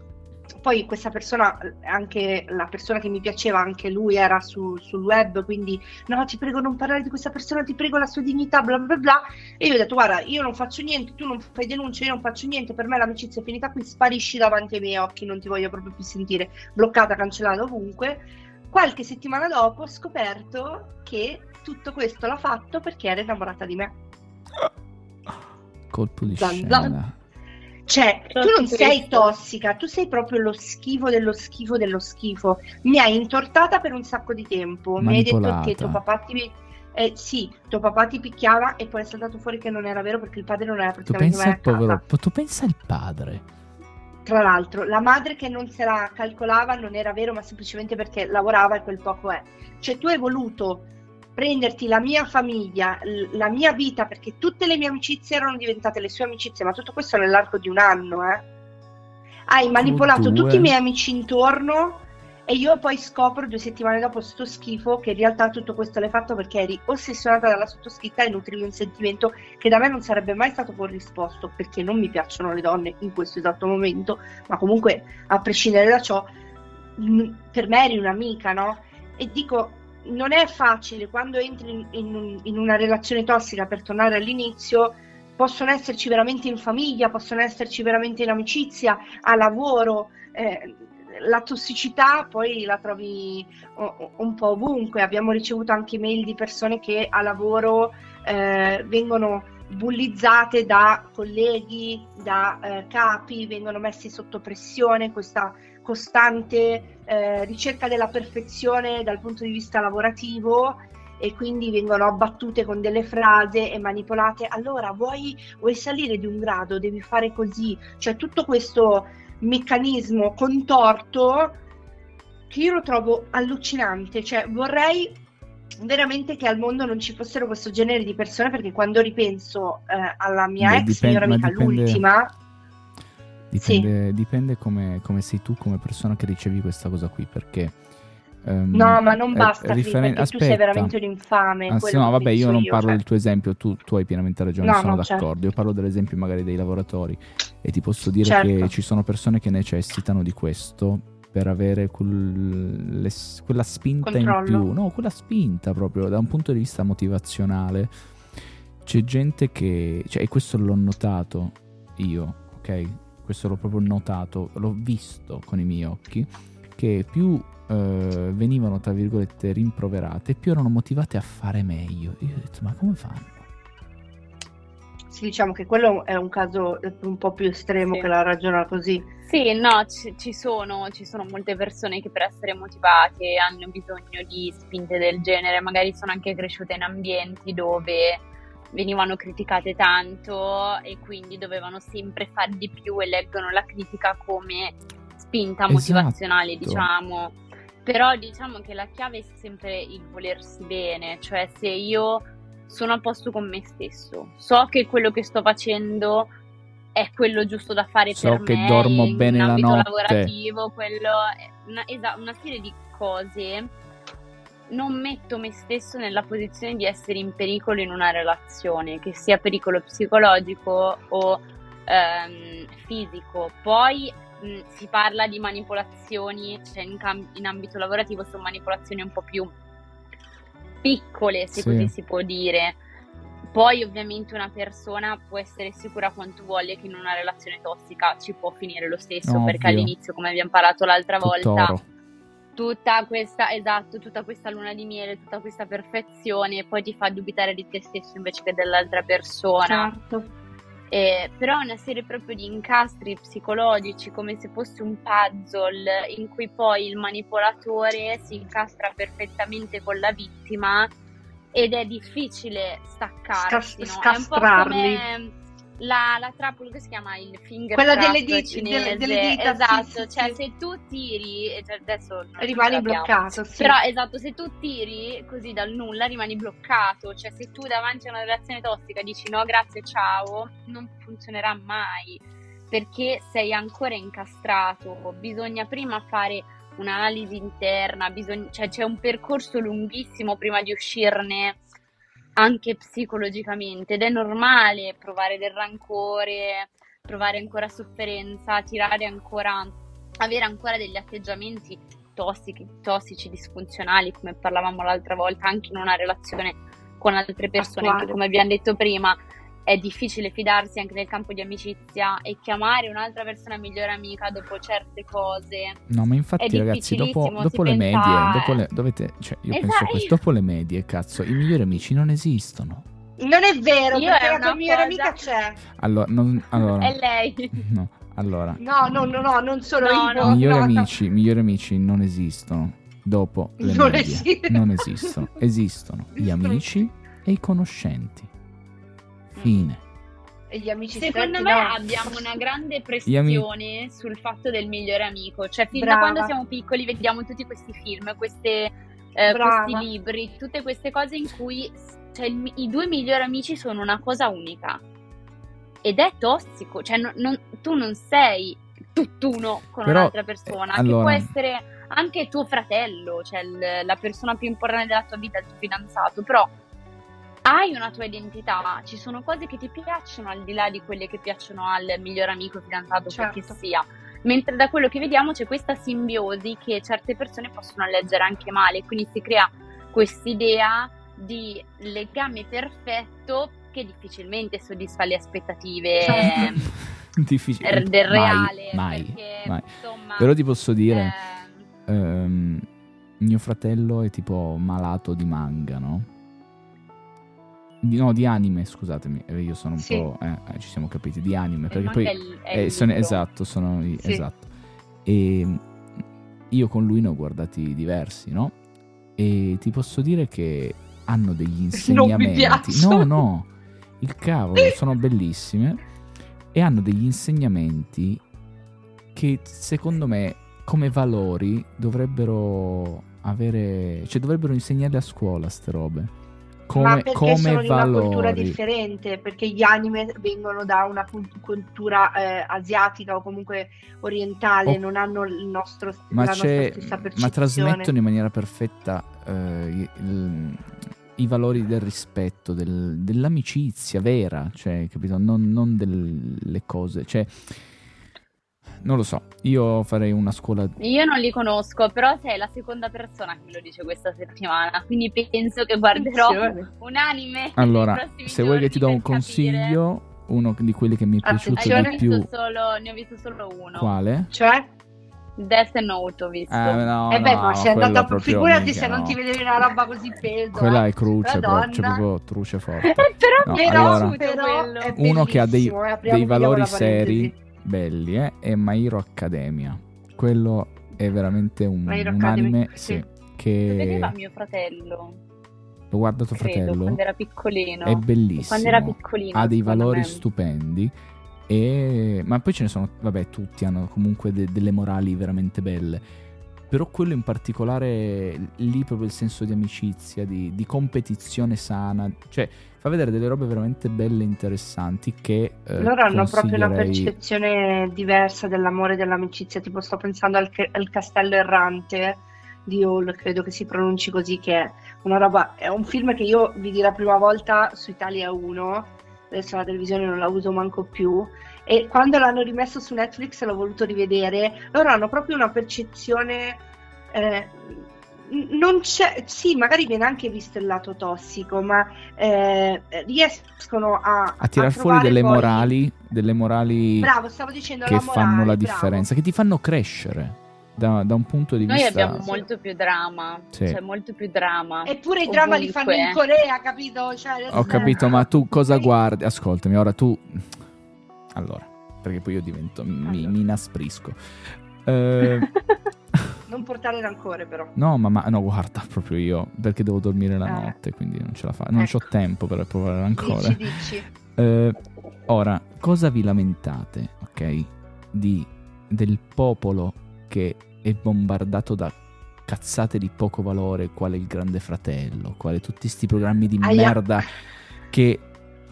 B: Poi questa persona, anche la persona che mi piaceva, anche lui era su- sul web, quindi no, ti prego non parlare di questa persona, ti prego la sua dignità, bla bla bla. E io ho detto, guarda, io non faccio niente, tu non fai denuncia, io non faccio niente, per me l'amicizia è finita qui, sparisci davanti ai miei occhi, non ti voglio proprio più sentire, bloccata, cancellata ovunque. Qualche settimana dopo ho scoperto che tutto questo l'ha fatto perché era innamorata di me.
A: Colpo di
B: Zan
A: scena.
B: Cioè, tu non sei tossica, tu sei proprio lo schifo dello schifo dello schifo. Mi hai intortata per un sacco di tempo. Mi hai detto
A: Manipolata.
B: che tuo papà ti. Eh, sì, tuo papà ti picchiava e poi è saltato fuori che non era vero perché il padre non era
A: Tu
B: praticamente
A: pensa
B: mai a casa.
A: povero, tu pensa al padre.
B: Tra l'altro, la madre che non se la calcolava non era vero, ma semplicemente perché lavorava e quel poco è. Cioè, tu hai voluto prenderti la mia famiglia, la mia vita, perché tutte le mie amicizie erano diventate le sue amicizie, ma tutto questo nell'arco di un anno, eh. Hai manipolato tutti i miei amici intorno e io poi scopro due settimane dopo sto schifo che in realtà tutto questo l'hai fatto perché eri ossessionata dalla sottoscritta e nutrivi un sentimento che da me non sarebbe mai stato corrisposto perché non mi piacciono le donne in questo esatto momento, ma comunque a prescindere da ciò, per me eri un'amica, no? E dico, non è facile quando entri in, in in una relazione tossica per tornare all'inizio. Possono esserci veramente in famiglia, possono esserci veramente in amicizia, a lavoro. eh, la tossicità poi la trovi un po' ovunque. Abbiamo ricevuto anche mail di persone che a lavoro eh, vengono bullizzate da colleghi, da eh, capi, vengono messi sotto pressione, questa costante eh, ricerca della perfezione dal punto di vista lavorativo e quindi vengono abbattute con delle frasi e manipolate. Allora, vuoi, vuoi salire di un grado, devi fare così. Cioè tutto questo meccanismo contorto che io lo trovo allucinante. Cioè vorrei veramente che al mondo non ci fossero questo genere di persone perché quando ripenso eh, alla mia
A: Beh,
B: ex
A: dipende-
B: migliore amica,
A: dipende-
B: l'ultima,
A: Dipende, dipende come, come sei tu come persona che ricevi questa cosa qui, perché... ehm,
B: no, ma non
A: è-
B: basta,
A: è
B: Cri,
A: differen-
B: perché tu sei
A: aspetta.
B: veramente un infame.
A: Ah, no, vabbè, io non parlo
B: cioè.
A: del tuo esempio, tu, tu hai pienamente ragione,
B: No,
A: sono
B: no, certo.
A: d'accordo. Io parlo dell'esempio magari dei lavoratori e ti posso dire
B: Certo.
A: che ci sono persone che necessitano di questo per avere quel- le- quella spinta in
B: Controllo.
A: più, no, quella spinta proprio da un punto di vista motivazionale. C'è gente che, cioè, e questo l'ho notato io, ok? Questo l'ho proprio notato, l'ho visto con i miei occhi, che più eh, venivano, tra virgolette, rimproverate, più erano motivate a fare meglio. Io ho detto, ma come fanno?
B: Sì, diciamo che quello è un caso un po' più estremo
C: Sì.
B: che la ragiona così.
C: Sì, no, ci, ci sono, ci sono molte persone che per essere motivate hanno bisogno di spinte del genere, magari sono anche cresciute in ambienti dove venivano criticate tanto e quindi dovevano sempre fare di più e leggono la critica come spinta
A: Esatto.
C: motivazionale, diciamo. Però diciamo che la chiave è sempre il volersi bene, cioè se io sono a posto con me stesso, so che quello che sto facendo è quello giusto da fare
A: So
C: per
A: che
C: me
A: dormo
C: in
A: bene la notte.
C: lavorativo, quello una, esa- una serie di cose. Non metto me stesso nella posizione di essere in pericolo in una relazione, che sia pericolo psicologico o ehm, fisico. Poi mh, si parla di manipolazioni, cioè in, cam- in ambito lavorativo sono manipolazioni un po' più piccole, se
A: Sì.
C: così si può dire. Poi ovviamente una persona può essere sicura quanto vuole che in una relazione tossica ci può finire lo stesso,
A: Ovvio.
C: perché all'inizio, come abbiamo parlato l'altra volta,
A: Tutt'oro.
C: tutta questa, esatto, tutta questa luna di miele, tutta questa perfezione, poi ti fa dubitare di te stesso invece che dell'altra persona.
B: Certo.
C: Eh, però è una serie proprio di incastri psicologici, come se fosse un puzzle in cui poi il manipolatore si incastra perfettamente con la vittima ed è difficile staccarsi,
B: Scas-
C: no? È un po' come la, la trappola che si chiama il finger
B: Quella delle di-
C: cinese,
B: delle- delle dita,
C: esatto,
B: sì,
C: cioè
B: sì.
C: se tu tiri, cioè, adesso
B: Rimani bloccato, sì.
C: Però esatto, se tu tiri così dal nulla rimani bloccato, cioè se tu davanti a una relazione tossica dici no grazie ciao, non funzionerà mai perché sei ancora incastrato, bisogna prima fare un'analisi interna, bisogna- cioè c'è un percorso lunghissimo prima di uscirne anche psicologicamente ed è normale provare del rancore, provare ancora sofferenza, tirare ancora, avere ancora degli atteggiamenti tossici, tossici, disfunzionali, come parlavamo l'altra volta, anche in una relazione con altre persone, come abbiamo detto prima è difficile fidarsi anche nel campo di amicizia e chiamare un'altra persona migliore amica dopo certe cose.
A: No, ma infatti, ragazzi, dopo, dopo le
C: pensa-
A: medie, dopo le, dovete, cioè, io penso
C: Esatto.
A: questo, dopo le medie, cazzo, i migliori amici non esistono.
B: Non è vero,
C: Io
B: perché la
C: una
B: tua migliore
C: cosa-
B: amica c'è.
A: Allora, non, allora,
C: È lei.
A: no, allora,
B: No, no, no, no, non solo
C: No,
B: io.
C: no.
A: migliori
B: no, no.
A: amici, migliori amici non esistono dopo le
B: Non
A: medie.
B: esistono.
A: Non esistono. Esistono gli amici e i conoscenti. Fine.
B: E gli amici
C: Secondo
B: stretti,
C: me
B: no.
C: abbiamo una grande pressione sul fatto del migliore amico, cioè fin
B: Brava.
C: da quando siamo piccoli vediamo tutti questi film, queste, eh, questi libri, tutte queste cose in cui cioè, il- i due migliori amici sono una cosa unica ed è tossico, cioè non- non- tu non sei tutt'uno con
A: Però,
C: un'altra persona,
A: eh, allora-
C: che può essere anche tuo fratello, cioè il- la persona più importante della tua vita, il tuo fidanzato, però hai una tua identità, ci sono cose che ti piacciono al di là di quelle che piacciono al miglior amico fidanzato
B: Certo.
C: che sia. Mentre da quello che vediamo c'è questa simbiosi che certe persone possono leggere anche male, quindi si crea quest'idea di legame perfetto che difficilmente soddisfa le aspettative
B: Certo.
A: Difficile.
C: eh, del reale.
A: Mai,
C: perché,
A: mai.
C: insomma,
A: Però ti posso dire,
C: ehm,
A: ehm, mio fratello è tipo malato di manga, no? Di- no, di anime, scusatemi. eh, Io sono un
B: Sì.
A: po'... eh, eh, ci siamo capiti, di anime. Perché poi...
C: è il- è
A: Eh,
C: il
A: sono- esatto, sono
B: Sì.
A: esatto. E mm, io con lui ne ho guardati diversi, no? E ti posso dire che hanno degli insegnamenti. no, no, il cavolo, sono bellissime e hanno degli insegnamenti che secondo me come valori dovrebbero avere, cioè dovrebbero insegnarle a scuola ste robe. Come,
B: Ma perché
A: come
B: sono di una cultura
A: valori.
B: differente, perché gli anime vengono da una cult- cultura eh, asiatica o comunque orientale,
A: Oh.
B: non hanno il nostro,
A: ma,
B: la stessa
A: ma
B: percezione.
A: trasmettono in maniera perfetta eh, i, il- i valori del rispetto, del- dell'amicizia vera, cioè, capito? Non, non delle cose, cioè, non lo so, io farei una scuola...
C: Io non li conosco, però sei la seconda persona che me lo dice questa settimana, quindi penso che guarderò un anime.
A: Allora, se vuoi che ti do un
C: capire.
A: consiglio, uno di quelli che mi è piaciuto
C: Ah,
A: di
C: visto
A: più,
C: solo, ne ho visto solo uno.
A: quale?
B: Cioè?
C: Death Note ho visto.
A: Eh, no,
B: eh beh,
A: no,
B: ma sei andata
A: proprio
B: figurati se non
A: no.
B: ti vedevi una roba così peso.
A: Quella
B: eh.
A: è cruce,
B: Madonna.
A: c'è proprio truce forte.
C: però
A: No,
B: Però,
A: allora-
B: però
A: Uno che ha dei,
B: eh,
A: dei valori seri, belli, eh, è My Hero Academia. Quello è veramente un, un
B: Academy,
A: anime
B: sì.
A: sì,
C: Lo
A: che
C: vedeva mio fratello,
A: lo guarda tuo
C: credo,
A: fratello,
C: quando era piccolino.
A: è bellissimo,
C: Quando era piccolino.
A: ha dei valori
C: me.
A: stupendi. E... Ma poi ce ne sono, vabbè, tutti hanno comunque de- delle morali veramente belle. Però quello in particolare, lì proprio il senso di amicizia, di, di competizione sana, cioè fa vedere delle robe veramente belle e interessanti che... eh,
B: Loro hanno proprio una percezione diversa dell'amore e dell'amicizia. Tipo, sto pensando al, al Castello Errante di Hall, credo che si pronunci così, che è una roba. È un film che io vidi la prima volta su Italia 1. Adesso la televisione non la uso manco più. E quando l'hanno rimesso su Netflix l'ho voluto rivedere. Loro hanno proprio una percezione. eh, non c'è, sì, magari viene anche visto il lato tossico, ma eh, riescono a,
A: a tirar
B: a
A: fuori delle
B: poi-
A: morali, delle morali
B: Bravo, stavo dicendo
A: che
B: la
A: fanno
B: morale,
A: la
B: bravo.
A: differenza, che ti fanno crescere da, da un punto di
C: Noi
A: vista...
C: abbiamo molto più drama,
A: Sì.
C: cioè molto più drama.
B: Eppure i drama li fanno in. Corea, capito? Cioè,
A: Ho capito, ma tu cosa
B: Sì.
A: guardi? Ascoltami, ora tu... Allora, perché poi io divento... Mi,
C: Allora.
A: mi inasprisco. Eh,
B: Non portare rancore però.
A: No, ma, ma no, guarda, proprio io, perché devo dormire la
B: Eh.
A: notte, quindi non ce la faccio. Non
B: Ecco.
A: ho tempo per provare ancora.
B: Dici, dici.
A: Eh, ora, cosa vi lamentate, ok? Di, del popolo che è bombardato da cazzate di poco valore, quale il Grande Fratello, quale tutti sti programmi di
B: Aia.
A: merda che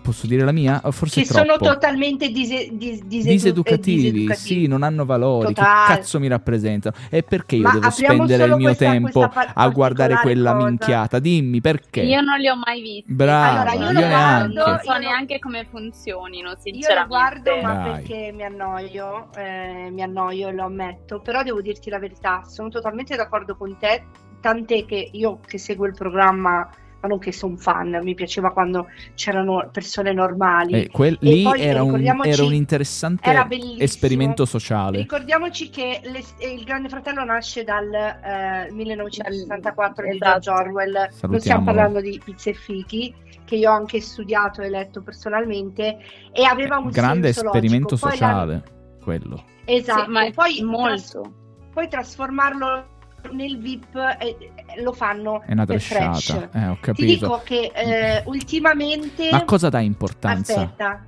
A: posso dire la mia? Forse
B: Che
A: troppo.
B: sono totalmente dise- dis- disedu-
A: diseducativi,
B: eh, diseducativi.
A: sì, non hanno valori,
B: Totale.
A: che cazzo mi rappresentano? E perché io
B: Ma
A: devo spendere il mio
B: questa-
A: tempo
B: questa par-
A: a guardare quella
B: cosa.
A: minchiata? Dimmi perché?
C: Io non li ho mai visti.
A: Brava,
B: Allora, io
A: io,
B: guardo-
C: Non so neanche come funzionino,
B: Io lo
C: sinceramente.
B: guardo, ma
A: Dai.
B: perché mi annoio, eh, mi annoio e lo ammetto, però devo dirti la verità, sono totalmente d'accordo con te, tant'è che io che seguo il programma, ma non che sono fan, mi piaceva quando c'erano persone normali.
A: Eh, quel-
B: E
A: lì
B: poi
A: era un, era un interessante
B: era
A: esperimento sociale.
B: Ricordiamoci che le- eh, il Grande Fratello nasce dal eh, 1964 di
C: Esatto.
B: George Orwell, non stiamo parlando di pizze e fichi, che io ho anche studiato e letto personalmente, e aveva un
A: Grande
B: senso
A: esperimento
B: logico. Poi la-
A: sociale, quello.
B: Esatto,
C: Sì, ma
B: poi, tras-
C: molto.
B: poi trasformarlo nel VIP eh, lo fanno
A: È una
B: trash.
A: Eh, ho
B: Ti
A: capito.
B: dico che eh, ultimamente...
A: Ma cosa dà importanza
B: Aspetta,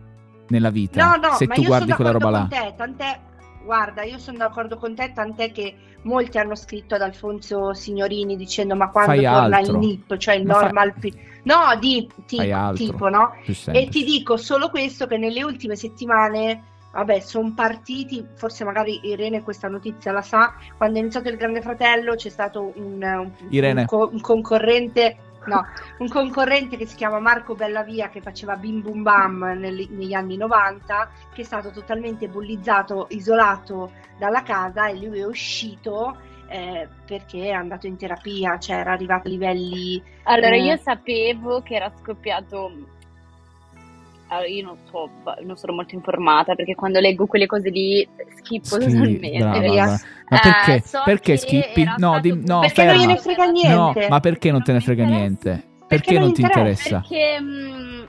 A: nella vita?
B: No, no,
A: se
B: ma
A: tu guardi
B: sono
A: quella roba là.
B: con te, tant'è, guarda, io sono d'accordo con te, tant'è che molti hanno scritto ad Alfonso Signorini dicendo ma quando
A: Fai
B: torna
A: altro.
B: il NIP, cioè il
A: Ma fai-
B: normal P- No, di
A: Fai
B: tipo, tipo, no? E ti dico solo questo che nelle ultime settimane, vabbè, sono partiti, forse magari Irene questa notizia la sa, quando è iniziato il Grande Fratello c'è stato un, un- un co- un concorrente, no, un concorrente che si chiama Marco Bellavia che faceva Bim Bum Bam nel- negli anni 90, che è stato totalmente bullizzato, isolato dalla casa e lui è uscito eh, perché è andato in terapia, cioè era arrivato a livelli...
C: Allora,
B: Eh.
C: io sapevo che era scoppiato. Allora, io non so, non sono molto informata perché quando leggo quelle cose lì schippo
A: Schi-
C: totalmente.
B: via.
A: Ma
C: Eh,
A: perché?
C: so
A: perché schippi? No, di- no,
B: Perché non
A: ferma.
B: gliene frega
A: No,
B: niente.
A: ma perché non te ne
C: Non
A: frega
C: interessa.
A: niente?
B: Perché
A: Perché
B: non
A: non ti
B: interessa?
A: interessa?
C: Perché mh,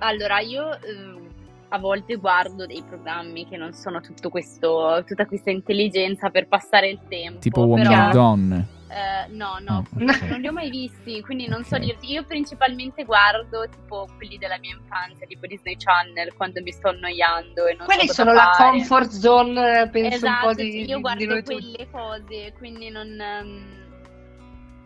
C: allora io ehm, a volte guardo dei programmi che non sono tutto questo, tutta questa intelligenza per passare il tempo.
A: Tipo uomini
C: però,
A: e donne.
C: Eh, no, no,
A: Oh, ok.
C: non li ho mai visti, quindi non so
A: Ok.
C: dirti. Io principalmente guardo tipo quelli della mia infanzia, tipo Disney Channel, quando mi sto annoiando e non
B: Quelli
C: so cosa
B: sono la
C: fare.
B: comfort zone, penso
C: Esatto,
B: un po' di,
C: io
B: di
C: guardo
B: tutti.
C: quelle cose, quindi non, ehm,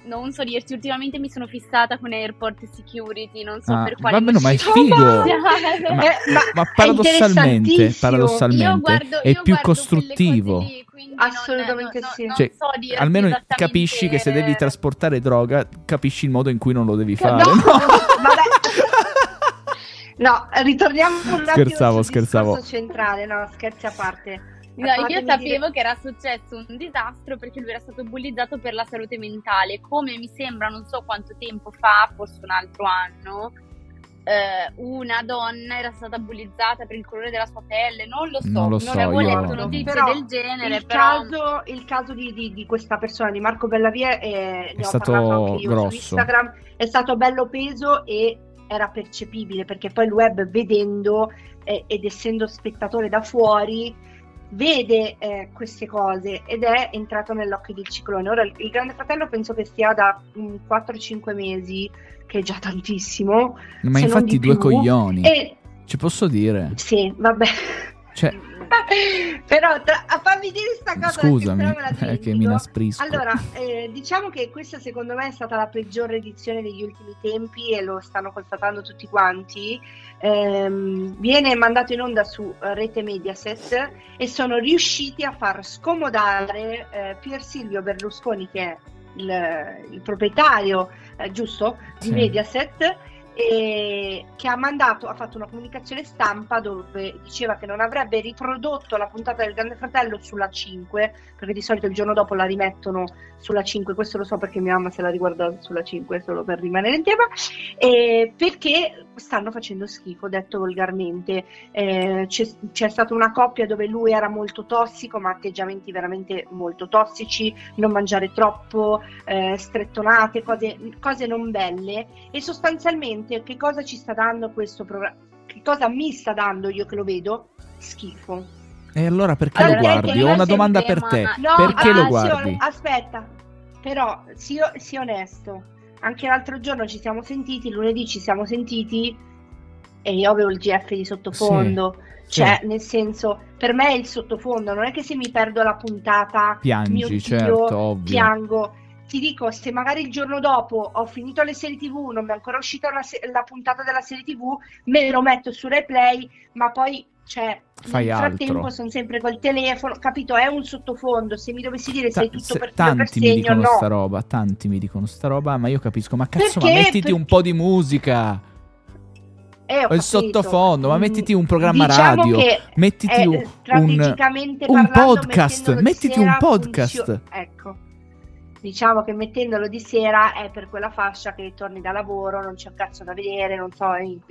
C: non so dirti, ultimamente mi sono fissata con Airport Security, non so
A: Ah,
C: per quale
A: vabbè, no, ma è
C: motivo.
A: figo.
B: Ma-
A: Ma,
B: Eh, ma
A: ma
B: è
A: paradossalmente, paradossalmente
C: Io guardo-
A: è
C: io
A: più
C: guardo
A: costruttivo.
C: lì, quindi
B: Assolutamente
C: non-
B: sì.
C: non
A: Cioè,
C: so
A: Almeno
C: esattamente-
A: capisci che se devi trasportare droga, capisci il modo in cui non lo devi fare.
B: No,
A: no?
B: vabbè. No, ritorniamo un attimo
A: Scherzavo,
B: sul
A: scherzavo.
B: centrale, no, scherzi a parte.
C: No, io sapevo
B: dire-
C: che era successo un disastro perché lui era stato bullizzato per la salute mentale. Come mi sembra, non so quanto tempo fa, forse un altro anno, eh, una donna era stata bullizzata per il colore della sua pelle. Non lo so,
A: Non lo so,
C: avevo
A: io-
C: letto notizie
B: Però
C: del genere,
B: il
C: però
B: caso, il caso di, di- di questa persona, di Marco Bellavia, eh, ho
A: stato grosso.
B: su Instagram, è stato bello peso e era percepibile perché poi il web vedendo eh, ed essendo spettatore da fuori vede eh, queste cose ed è entrato nell'occhio del ciclone. Ora il, il Grande Fratello penso che stia da mm, 4-5 mesi, che è già tantissimo.
A: Ma infatti due
B: più.
A: coglioni.
B: E
A: Ci posso dire?
B: sì, vabbè.
A: Cioè,
B: Però tra- a fammi dire sta cosa
A: scusami,
B: che
A: che mi inasprisco.
B: Allora, eh, diciamo che questa secondo me è stata la peggiore edizione degli ultimi tempi e lo stanno constatando tutti quanti. Ehm, viene mandato in onda su eh, rete Mediaset e sono riusciti a far scomodare eh, Pier Silvio Berlusconi, che è il, il proprietario, eh, giusto, di
A: Sì.
B: Mediaset, e che ha mandato, ha fatto una comunicazione stampa dove diceva che non avrebbe riprodotto la puntata del Grande Fratello sulla 5, perché di solito il giorno dopo la rimettono sulla 5, questo lo so perché mia mamma se la riguarda sulla 5 solo per rimanere in tema, e perché stanno facendo schifo, detto volgarmente. Eh, c'è, c'è stata una coppia dove lui era molto tossico, ma atteggiamenti veramente molto tossici, non mangiare troppo, eh, strettonate, cose, cose non belle e sostanzialmente che cosa ci sta dando questo programma? Che cosa mi sta dando io che lo vedo? Schifo.
A: E allora perché
B: Allora,
A: lo guardi? Ho una domanda per te.
B: No,
A: perché
B: ah,
A: lo
B: sì,
A: guardi?
B: aspetta, però sii, sii onesto. Anche l'altro giorno ci siamo sentiti, lunedì ci siamo sentiti e io avevo il GF di sottofondo.
A: Sì,
B: Cioè, nel senso, per me è il sottofondo, non è che se mi perdo la puntata,
A: Piangi,
B: mio Dio,
A: certo, ovvio.
B: piango. Ti dico, se magari il giorno dopo ho finito le serie TV, non mi è ancora uscita una se- la puntata della serie TV, me lo metto su replay, ma poi, cioè,
A: Fai
B: nel frattempo
A: altro.
B: sono sempre col telefono, capito? È un sottofondo. Se mi dovessi dire
A: Ta-
B: sei tutto
A: se-
B: per filo per
A: tanti mi
B: segno,
A: dicono
B: no.
A: sta roba, tanti mi dicono sta roba, ma io capisco, ma cazzo, ma
B: Perché?
A: mettiti un po' di musica.
B: Eh, ho
A: il sottofondo, ma mettiti un programma
B: diciamo
A: radio, mettiti
B: eh,
A: un, un, un podcast, mettiti un podcast.
B: funzio- ecco. Diciamo che mettendolo di sera è per quella fascia che torni da lavoro, non c'è un cazzo da vedere, non, so,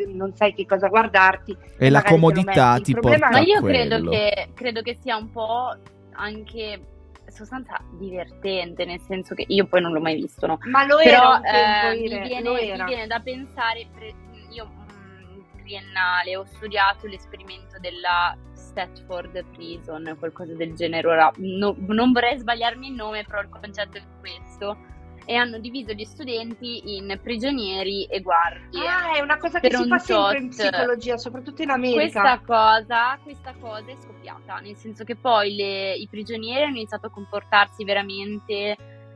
B: non sai che cosa guardarti.
A: e la comodità ti
B: problema
A: porta
C: Ma io credo che, credo che sia un po' anche sostanza divertente, nel senso che io poi non l'ho mai visto, no?
B: Ma lo
C: Però
B: era
C: eh, mi, viene,
B: lo
C: mi
B: era.
C: viene da pensare, pre- io mm, triennale ho studiato l'esperimento della Stratford Prison, qualcosa del genere, ora no- non vorrei sbagliarmi il nome, però il concetto è questo, e hanno diviso gli studenti in prigionieri e guardie.
B: Ah, è una cosa che si fa sempre in psicologia, soprattutto in America.
C: Questa cosa, questa cosa è scoppiata, nel senso che poi le- i prigionieri hanno iniziato a comportarsi veramente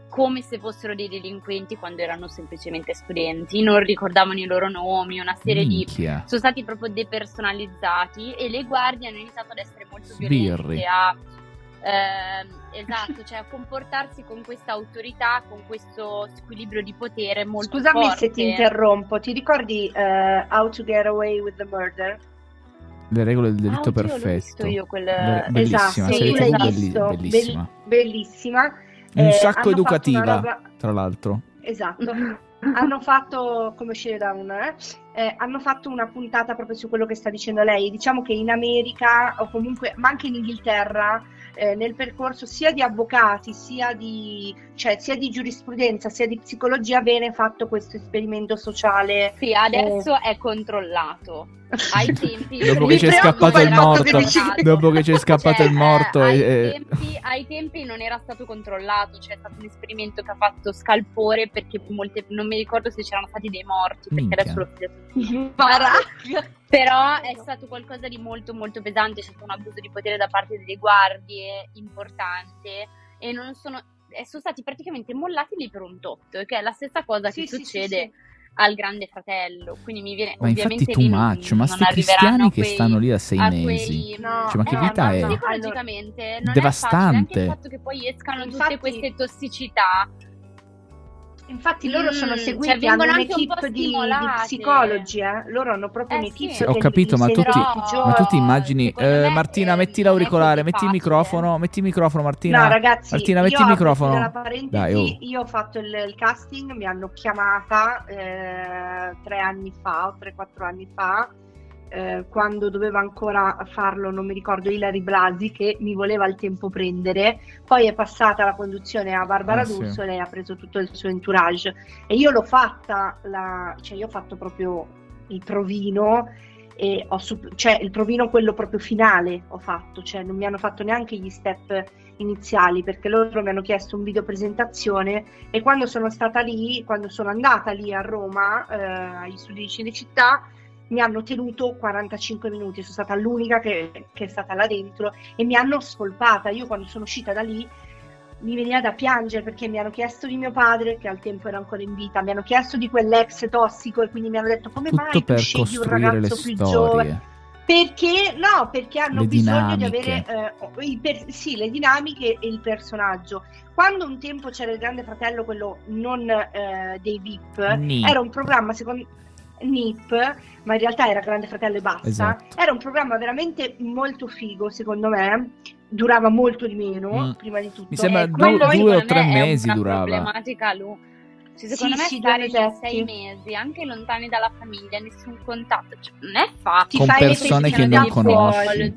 C: come se fossero dei delinquenti quando erano semplicemente studenti, non ricordavano i loro nomi, una serie di...
A: Minchia.
C: sono stati proprio depersonalizzati e le guardie hanno iniziato ad essere molto
A: Sbirri.
C: violente, a... ehm, esatto, cioè a comportarsi con questa autorità, con questo squilibrio di potere molto
B: Scusami
C: forte.
B: se ti interrompo, ti ricordi eh, How to Get Away with the Murder?
A: Le regole del
C: Ah,
A: delitto
C: l'ho
A: perfetto.
C: visto io quel...
A: Be- bellissima,
B: esatto,
A: TV
B: l'hai visto,
A: bellissima.
B: Bell- bellissima.
A: Un
B: Eh,
A: sacco educativa,
B: roba-
A: tra l'altro.
B: Esatto. hanno fatto come uscire da una eh? Eh, hanno fatto una puntata proprio su quello che sta dicendo lei diciamo che in America o comunque ma anche in Inghilterra eh, nel percorso sia di avvocati sia di cioè sia di giurisprudenza sia di psicologia viene fatto questo esperimento sociale
C: Sì, adesso è controllato. Ai tempi
A: Dopo che c'è
B: preoccupa
A: scappato il morto,
B: che
A: dopo che c'è scappato
C: Cioè,
A: il morto,
C: eh, ai,
A: e- e-
C: tempi, ai tempi non era stato controllato, c'è stato un esperimento che ha fatto scalpore perché molte, non mi ricordo se c'erano stati dei morti, perché
A: Minchia.
C: adesso l'ho studiato.
B: Baracca.
C: Però è stato qualcosa di molto molto pesante, c'è stato un abuso di potere da parte delle guardie importante e non sono, sono stati praticamente mollati lì per un tot, che è la stessa cosa
B: Sì,
C: che
B: sì,
C: succede
B: sì.
C: al grande fratello. Quindi mi viene
A: Ma infatti
C: non-
A: much, ma sti cristiani che
C: quei-
A: stanno lì da sei mesi.
C: quei-
B: No,
A: Cioè, ma che
B: eh,
A: vita
B: ma
A: è?
C: Psicologicamente non
A: Devastante.
C: è facile, anche il fatto che poi escano tutte
B: Infatti-
C: queste tossicità.
B: Infatti loro
C: Mm,
B: sono
C: cioè,
B: seguiti,
C: vengono
B: hanno
C: anche un
B: un'equipe
C: po'
B: di, di psicologi, eh? loro hanno proprio
C: Eh,
B: un'equipe
C: sì.
A: Ho capito, ma tutti-
B: tutti i
C: ma
B: giorni.
A: Ma tu ti immagini, eh,
C: me,
A: Martina, metti l'auricolare, metti il microfono, metti il microfono, Martina.
B: No, ragazzi,
A: Martina,
B: io
A: metti il microfono.
B: chiudo la parentesi,
A: Dai, oh.
B: io ho fatto il, il casting, mi hanno chiamata eh, tre anni fa o tre, quattro anni fa, eh, quando doveva ancora farlo, non mi ricordo, Ilari Blasi, che mi voleva al tempo prendere. Poi è passata la conduzione a Barbara
A: Ah, sì.
B: D'Urso, lei ha preso tutto il suo entourage. E io l'ho fatta, la, cioè io ho fatto proprio il provino e ho cioè il provino quello proprio finale ho fatto, cioè non mi hanno fatto neanche gli step iniziali perché loro mi hanno chiesto un video presentazione e quando sono stata lì, quando sono andata lì a Roma eh, agli studi di Cinecittà mi hanno tenuto 45 minuti, sono stata l'unica che, che è stata là dentro e mi hanno spolpata. Io quando sono uscita da lì mi veniva da piangere perché mi hanno chiesto di mio padre, che al tempo era ancora in vita, mi hanno chiesto di quell'ex tossico e quindi mi hanno detto come mai
A: Tutto
B: tu
A: per
B: scegli un ragazzo più giovane? Perché no, perché hanno
A: Le
B: bisogno di
A: dinamiche.
B: avere eh, i per- sì, le dinamiche e il personaggio. Quando un tempo c'era il Grande Fratello, quello non eh, dei VIP,
A: Ni.
B: era un programma secondo NIP, ma in realtà era Grande Fratello e basta.
A: Esatto.
B: Era un programma veramente molto figo, secondo me. Durava molto di meno,
A: Mm.
B: prima di tutto.
A: Mi sembra
B: E
A: due-
B: quello-
A: due o tre mesi durava.
C: problematica lui. Cioè, secondo
B: Sì,
C: me
B: sì,
C: stare sei mesi, anche lontani dalla famiglia, nessun contatto, cioè, non è facile.
A: Con persone che non
B: da
A: conosci.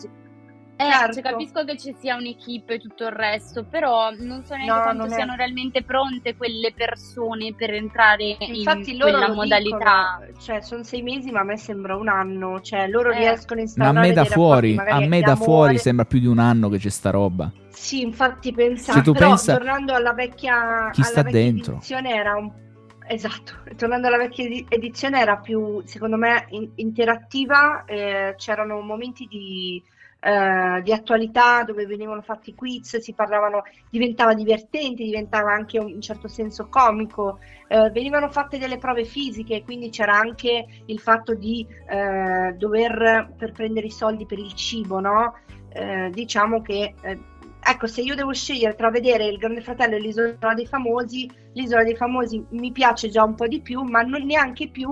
C: Eh,
B: certo.
C: cioè, capisco che ci sia un'equipe e tutto il resto, però non so neanche
B: No,
C: quanto
B: non è-
C: siano realmente pronte quelle persone per entrare
B: Infatti
C: in
B: loro
C: quella
B: lo
C: modalità.
B: dicono, cioè sono sei mesi ma a me sembra un anno, cioè loro
C: Eh.
B: riescono a
A: Ma a
B: instaurare
A: me da fuori, a me da fuori sembra più di un anno che c'è sta roba.
B: Sì, infatti pensavo,
A: Se tu
B: però
A: pensa-
B: tornando alla vecchia,
A: Chi
B: alla
A: sta
B: vecchia
A: dentro?
B: edizione era un Esatto, tornando alla vecchia edi- edizione era più, secondo me, in- interattiva, eh, c'erano momenti di, eh, di attualità dove venivano fatti quiz, si parlavano, diventava divertente, diventava anche un- in certo senso comico, eh, venivano fatte delle prove fisiche, quindi c'era anche il fatto di eh, dover, per prendere i soldi per il cibo, no? Eh, diciamo che, eh, ecco, se io devo scegliere tra vedere il Grande Fratello e l'Isola dei Famosi, l'Isola dei Famosi mi piace già un po' di più, ma non neanche più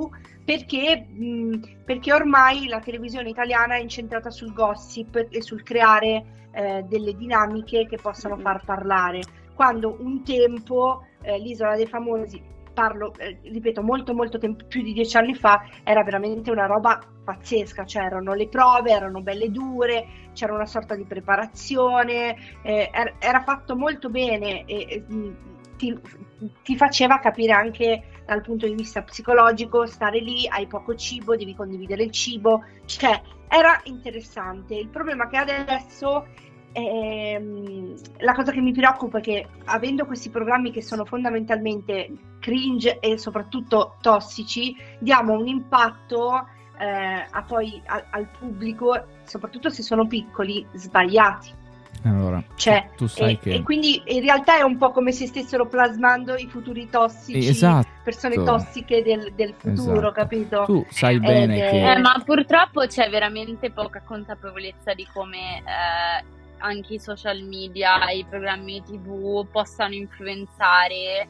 B: perché, mh, perché ormai la televisione italiana è incentrata sul gossip e sul creare eh, delle dinamiche che possano far parlare. Quando un tempo eh, l'Isola dei Famosi, parlo, eh, ripeto, molto molto tempo, più di dieci anni fa, era veramente una roba pazzesca, c'erano le prove, erano belle dure, c'era una sorta di preparazione, eh, er- era fatto molto bene e, e, mh, ti, ti faceva capire anche dal punto di vista psicologico, stare lì, hai poco cibo, devi condividere il cibo, cioè era interessante. Il problema è che adesso ehm, la cosa che mi preoccupa è che avendo questi programmi che sono fondamentalmente cringe e soprattutto tossici, diamo un impatto eh, a poi al, al pubblico, soprattutto se sono piccoli, sbagliati.
A: Allora,
B: Cioè,
A: tu sai
B: e,
A: che...
B: e quindi in realtà è un po' come se stessero plasmando i futuri tossici,
A: Esatto.
B: persone tossiche del, del futuro,
A: Esatto.
B: capito?
A: Tu sai
B: Ed
A: bene che...
C: Eh, ma purtroppo c'è veramente poca consapevolezza di come eh, anche i social media e i programmi TV possano influenzare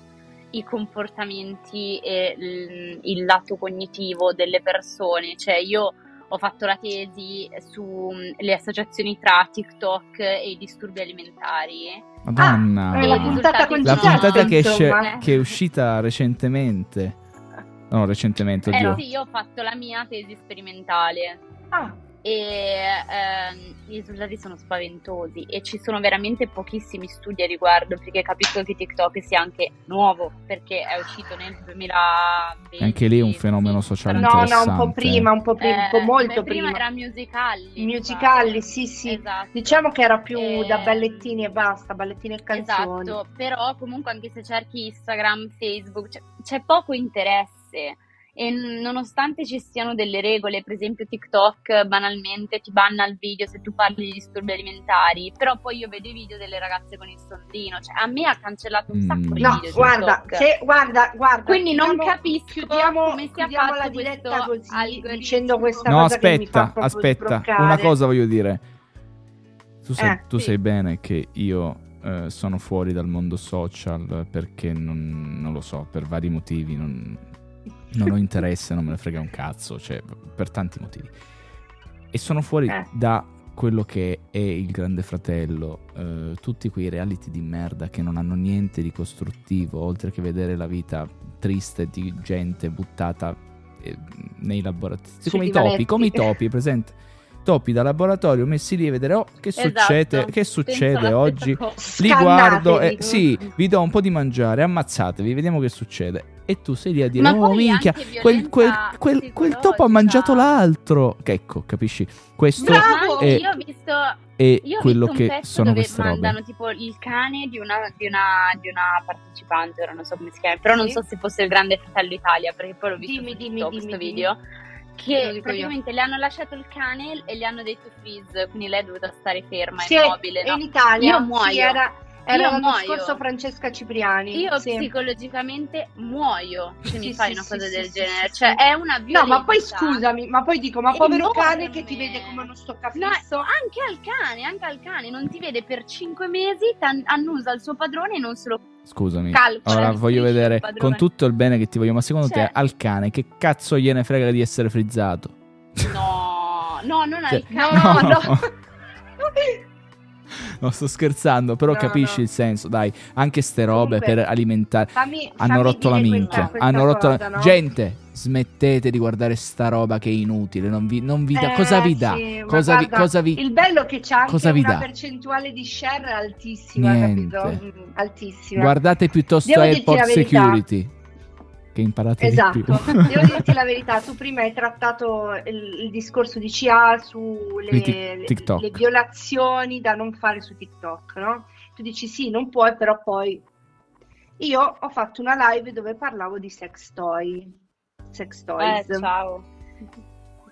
C: i comportamenti e il, il lato cognitivo delle persone. Cioè, io ho fatto la tesi sulle associazioni tra TikTok e i disturbi alimentari.
A: Madonna.
B: Ah, la
C: i
B: puntata
A: La puntata che, esce- che è uscita recentemente. No, recentemente, oddio.
C: Eh sì, io ho fatto la mia tesi sperimentale.
B: Ah,
C: e ehm, i risultati sono spaventosi e ci sono veramente pochissimi studi a riguardo perché capisco che TikTok sia anche nuovo perché è uscito nel 2020
A: Anche lì è un fenomeno sociale
B: no, no, un po' prima, un po' prima, un po'
C: Eh,
B: molto
C: prima
B: prima.
C: era musicali
B: Musicali, sì, sì.
C: esatto.
B: Diciamo che era più
C: Eh,
B: da ballettini e basta, ballettini e canzoni.
C: Esatto, però comunque anche se cerchi Instagram, Facebook, c'è, c'è poco interesse e nonostante ci siano delle regole, per esempio TikTok banalmente ti banna il video se tu parli di disturbi alimentari, però poi io vedo i video delle ragazze con il sondino, cioè a me ha cancellato un sacco
A: Mm.
C: di
B: No,
C: video
B: guarda, guarda, guarda.
C: Quindi non
B: chiudiamo-
C: capisco
B: chiudiamo,
C: come sia
B: chiudiamo la
C: fatto
B: diretta così, dicendo questa
A: No,
B: cosa che mi fa
A: aspetta, aspetta.
B: sbroccare.
A: Una cosa voglio dire. Tu sai,
B: Eh,
A: tu
C: sì.
A: sai bene che io eh, sono fuori dal mondo social perché non, non lo so, per vari motivi. Non, non ho interesse, non me ne frega un cazzo, cioè per tanti motivi. E sono fuori
B: Eh.
A: da quello che è il Grande Fratello, eh, tutti quei reality di merda che non hanno niente di costruttivo, oltre che vedere la vita triste di gente buttata eh, nei laboratori. Come i topi, come i topi, presente? Topi da laboratorio messi lì a vedere oh, che
C: Esatto,
A: succede, che succede oggi. Li guardo e
B: Scannatevi.
A: sì, vi do un po' di mangiare, ammazzatevi, vediamo che succede. E tu sei lì a dire,
C: Ma
A: oh minchia, quel, quel, quel, quel topo ha mangiato l'altro. Che ecco, capisci? Questo
B: Bravo!
A: È,
C: io ho visto
A: è
C: Io ho
A: quello
C: visto un
A: che
C: pezzo
A: sono
C: dove
A: queste
C: mandano
A: robe.
C: tipo il cane di una, di, una, di una partecipante, ora non so come si chiama, però non so se fosse il Grande Fratello Italia, perché poi l'ho visto
B: Dimmi, dimmi,
C: questo
B: dimmi.
C: video, che praticamente le hanno lasciato il cane e gli hanno detto freeze, quindi lei è dovuta stare ferma,
B: Sì,
C: immobile,
B: e
C: no?
B: in Italia
C: Io muoio.
B: sì, era, era
C: Io
B: l'anno
C: muoio.
B: scorso Francesca Cipriani.
C: Io
B: sì.
C: psicologicamente muoio se mi
B: Sì,
C: fai
B: sì,
C: una cosa
B: sì,
C: del
B: sì,
C: genere,
B: sì,
C: cioè
B: sì.
C: è una violenza.
B: No, ma poi scusami, ma poi dico, ma povero cane che ti vede come uno stoccafisso.
C: No, anche al cane, anche al cane, non ti vede per 5 mesi, annusa il suo padrone e non se lo
A: Scusami.
C: calcola.
A: Ora voglio vedere con tutto il bene che ti voglio, ma secondo
C: Cioè-
A: te al cane che cazzo gliene frega di essere frizzato?
C: No, no, non
A: Cioè,
C: al cane.
B: no, no.
A: No, sto scherzando, però
B: No,
A: capisci
B: no.
A: il senso, dai. Anche ste robe
B: Comunque,
A: per alimentare.
B: Fammi,
A: Hanno
B: fammi
A: rotto la minchia. Hanno rotto la-
B: cosa, no?
A: Gente, smettete di guardare sta roba che è inutile. Non vi, non vi dà.
B: Eh,
A: cosa vi dà?
B: sì, ma
A: cosa, vi,
B: guarda,
A: cosa vi.
B: Il bello che c'è anche
A: cosa vi
B: una
A: dà?
B: percentuale di share altissima? Mm, altissima.
A: Guardate piuttosto
B: Devo la verità.
A: Che imparate
B: Esatto,
A: di più.
B: devo dirti la verità, tu prima hai trattato il, il discorso di CA sulle
A: Di Tik-
B: le- le violazioni da non fare su TikTok, no? Tu dici sì, non puoi, però poi... Io ho fatto una live dove parlavo di sex toy, sex
C: Eh,
B: toys.
C: ciao.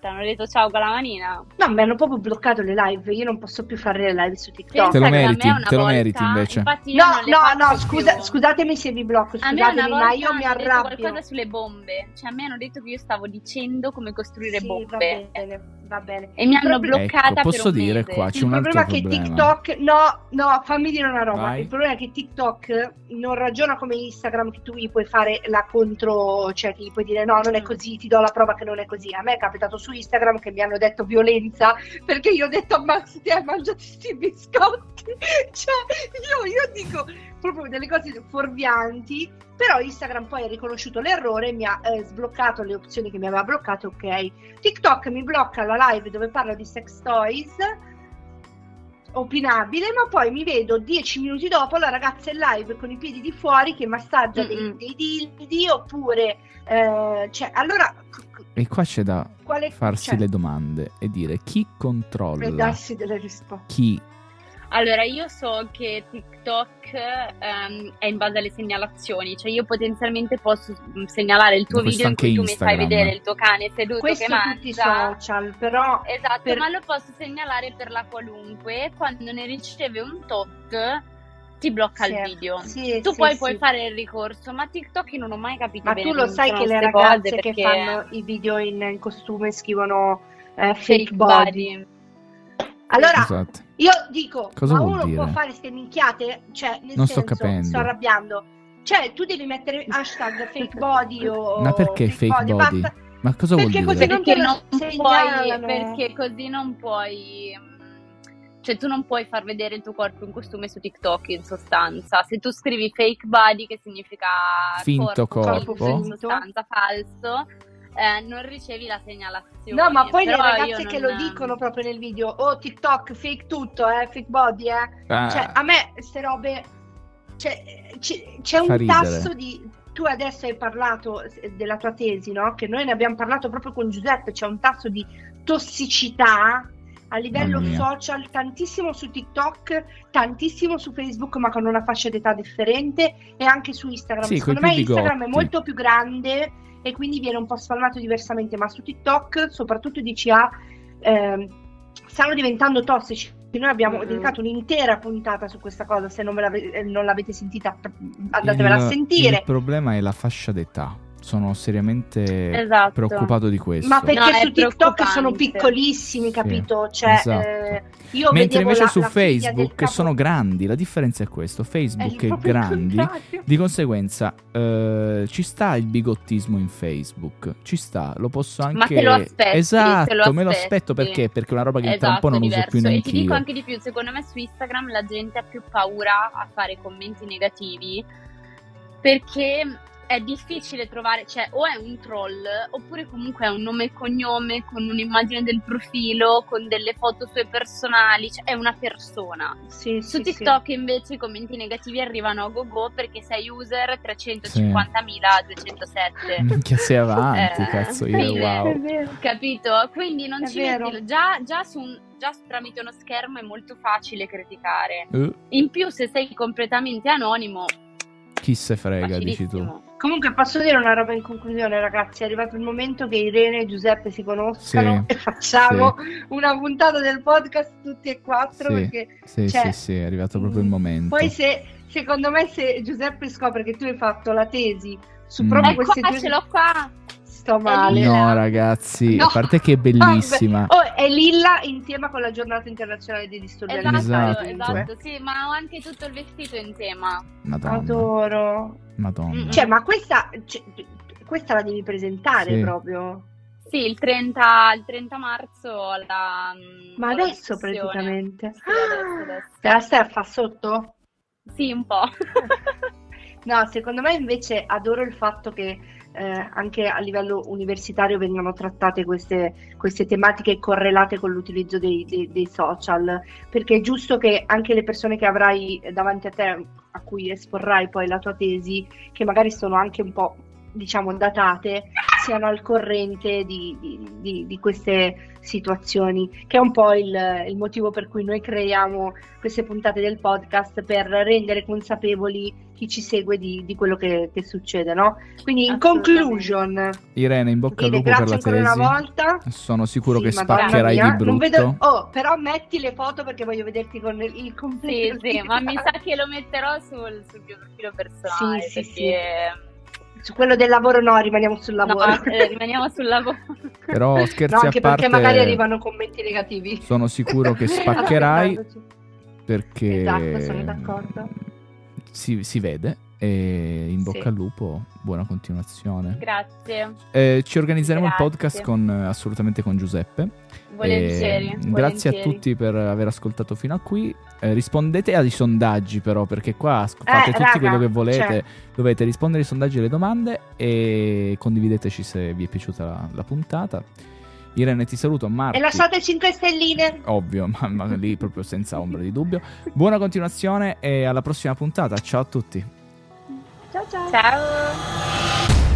C: Ti hanno detto ciao con la manina.
B: No, mi hanno proprio bloccato le live, io non posso più fare le live su TikTok.
A: Te lo meriti, te lo
C: volta-
A: meriti invece.
B: No, no, no, scusa, scusatemi se vi blocco, scusatemi,
C: volta
B: ma io mi arrabbio.
C: qualcosa sulle bombe. Cioè, a me hanno detto che io stavo dicendo come costruire
B: Sì,
C: bombe.
B: va bene, va bene.
C: E mi
B: Il
C: hanno
B: proble-
C: bloccata
A: Ecco, posso dire
C: mese.
A: qua, c'è
B: Il
A: un altro
B: problema è che
A: problema.
B: TikTok, no, no, fammi dire una roba.
A: Vai.
B: Il problema è che TikTok non ragiona come Instagram, che tu gli puoi fare la contro, cioè che gli puoi dire no, non è
C: Mm.
B: così, ti do la prova che non è così. A me è capitato su Instagram che mi hanno detto violenza perché io ho detto a Max ti hai mangiato questi biscotti. cioè, io, io dico proprio delle cose fuorvianti. Però Instagram poi ha riconosciuto l'errore mi ha eh, sbloccato le opzioni che mi aveva bloccato. Ok, TikTok mi blocca la live dove parlo di sex toys opinabile, ma poi mi vedo dieci minuti dopo la ragazza in live con i piedi di fuori che massaggia dei,
C: Mm-mm.
B: dei dildi oppure eh, cioè allora
A: E qua c'è da
B: quale
A: farsi
B: cioè,
A: le domande e dire chi
B: e
A: controlla
B: darsi delle risposte.
A: chi
C: Allora, io so che TikTok ehm, è in base alle segnalazioni, cioè io potenzialmente posso mm, segnalare il tuo
A: Ma questo
C: video in cui tu mi fai
A: Instagram.
C: vedere il tuo cane seduto
B: Questo
C: che
B: tutti i
C: mangia.
B: social, però
C: Esatto,
B: per-
C: ma lo posso segnalare per la qualunque. Quando ne riceve un tot, ti blocca
B: Sì,
C: il video.
B: sì,
C: tu
B: sì,
C: poi
B: sì.
C: puoi fare il ricorso, ma TikTok io non ho mai capito
B: Ma
C: bene
B: tu lo sai che le ragazze
C: cose,
B: che
C: perché
B: fanno i video in, in costume scrivono eh, fake,
C: fake
B: body.
C: body.
B: Allora,
A: esatto
B: io dico,
A: Cosa
B: ma
A: vuol
B: uno
A: dire?
B: può fare ste minchiate? Cioè, nel
A: Non sto
B: senso,
A: capendo.
B: sto arrabbiando. Cioè, tu devi mettere hashtag fake body o
A: ma perché fake body?
B: basta.
A: ma cosa vuol
B: Perché
A: dire
B: così non
C: perché non puoi, perché così non puoi mm, cioè tu non puoi far vedere il tuo corpo in costume su TikTok in sostanza se tu scrivi fake body che significa
A: Finto
B: corpo.
C: finto, in
B: Finto.
C: sostanza falso eh, non ricevi la segnalazione
B: No, ma poi le ragazze che
C: non-
B: lo dicono proprio nel video, oh TikTok, fake tutto, eh, fake body, eh.
A: Ah,
B: Cioè, a me queste robe, cioè, c- c'è un tasso di... Tu adesso hai parlato eh, della tua tesi, no? Che noi ne abbiamo parlato proprio con Giuseppe, c'è un tasso di tossicità a livello social, tantissimo su TikTok, tantissimo su Facebook, ma con una fascia d'età differente, e anche su Instagram.
A: Sì,
B: Secondo me Instagram è molto più grande e quindi viene un po' spalmato diversamente, ma su TikTok, soprattutto di CA, ehm, stanno diventando tossici. Noi abbiamo
C: Mhm.
B: dedicato un'intera puntata su questa cosa, se non, ve l'ave- eh, non l'avete sentita andatevela
A: il,
B: a sentire.
A: il problema è la fascia d'età sono seriamente
C: Esatto.
A: preoccupato di questo
B: Ma perché
C: No, è
B: su TikTok sono piccolissimi, capito? Cioè,
A: esatto.
B: eh, io
A: Mentre invece
B: la-
A: su
B: la
A: Facebook
B: capo-
A: sono grandi, la differenza è questo, Facebook è,
B: il
A: grandi,
B: contrario.
A: di conseguenza eh, ci sta il bigottismo in Facebook, ci sta, lo posso anche...
C: Ma te lo aspetti,
A: Esatto,
C: te lo
A: me lo aspetto perché? Perché è una roba che tra un
C: Esatto,
A: po' non uso
C: diverso.
A: più
C: E
A: neanche
C: ti dico anche di più, secondo me su Instagram la gente ha più paura a fare commenti negativi perché è difficile trovare, cioè o è un troll oppure comunque è un nome e cognome con un'immagine del profilo, con delle foto sue personali, cioè è una persona.
B: Sì,
C: Su
B: sì,
C: TikTok invece i commenti negativi arrivano a go-go perché sei user 350.207.
A: Minchia sei avanti,
C: Eh,
A: cazzo, io
C: sì,
B: sì.
A: wow.
C: Capito? Quindi non
B: È
C: ci
B: vero.
C: metti. Già, già, su un- già tramite uno schermo è molto facile criticare.
A: Eh,
C: In più, se sei completamente anonimo,
A: chi se frega, dici tu.
B: Comunque posso dire una roba in conclusione, ragazzi. È arrivato il momento che Irene e Giuseppe si conoscano
A: Sì,
B: e facciamo una puntata del podcast tutti e quattro.
A: Sì.
B: Perché
A: Sì,
B: Cioè,
A: sì, sì, è arrivato proprio il momento.
B: poi se secondo me se Giuseppe scopre che tu hai fatto la tesi su
A: Mm.
B: proprio
C: Ecco,
B: queste
C: qua
B: due
C: ce l'ho qua.
B: sto male.
A: No, ragazzi,
B: No.
A: a parte che è bellissima.
B: Oh, è Lilla insieme con la giornata internazionale dei disturbi
C: Esatto,
A: Esatto.
C: esatto, sì, ma ho anche tutto il vestito in tema.
A: Madonna,
B: Adoro.
A: Madonna.
C: Mm.
B: Cioè, ma questa, cioè, questa la devi presentare
A: Sì.
B: proprio.
C: Sì, il 30, il 30 marzo la...
B: Ma
C: ho la
B: adesso
C: discussione.
B: praticamente.
C: Sì, adesso, adesso.
B: Te la stai a fa sotto?
C: Sì, un po'.
B: No, secondo me invece adoro il fatto che eh, anche a livello universitario vengano trattate queste, queste tematiche correlate con l'utilizzo dei, dei- dei social, perché è giusto che anche le persone che avrai davanti a te, a cui esporrai poi la tua tesi, che magari sono anche un po', diciamo, datate, siano al corrente di, di- di- di queste situazioni, che è un po' il, il motivo per cui noi creiamo queste puntate del podcast per rendere consapevoli chi ci segue di, di quello che, che succede, no? Quindi in conclusion,
A: Irene, in bocca al lupo per
B: grazie
A: la
B: ancora
A: tesi.
B: una volta.
A: Sono sicuro
B: Sì,
A: che spaccherai
B: mia,
A: di brutto.
B: Non vedo... Oh, però metti le foto perché voglio vederti con il, il
C: Sì,
B: completo.
C: sì, ma mi sa che lo metterò sul, sul mio profilo personale
B: Sì, sì,
C: perché
B: Su quello del lavoro no, rimaniamo sul lavoro.
C: no, eh, rimaniamo sul lavoro.
A: Però scherzi
B: No,
A: a
B: anche
A: parte,
B: perché magari arrivano commenti negativi.
A: sono sicuro che spaccherai
B: Aspettandoci.
A: perché
B: Esatto, sono d'accordo.
A: si, si vede e in bocca
B: Sì.
A: al lupo, buona continuazione.
C: Grazie,
A: Eh, ci organizzeremo
C: Grazie.
A: il podcast con, eh, assolutamente con Giuseppe.
C: volentieri.
A: Eh, grazie a
C: volentieri.
A: tutti per aver ascoltato fino a qui. Eh, rispondete ai sondaggi, però, perché qua sc- fate
B: Eh,
A: tutti
B: raga,
A: quello che volete.
B: cioè-
A: Dovete rispondere ai sondaggi e alle domande e condivideteci se vi è piaciuta la, la puntata. Irene, ti saluto. Marti,
B: E lasciate 5 stelline.
A: ovvio, ma, ma lì proprio senza ombra di dubbio. Buona continuazione e alla prossima puntata. Ciao a tutti.
B: Chao, chao.
C: Chao.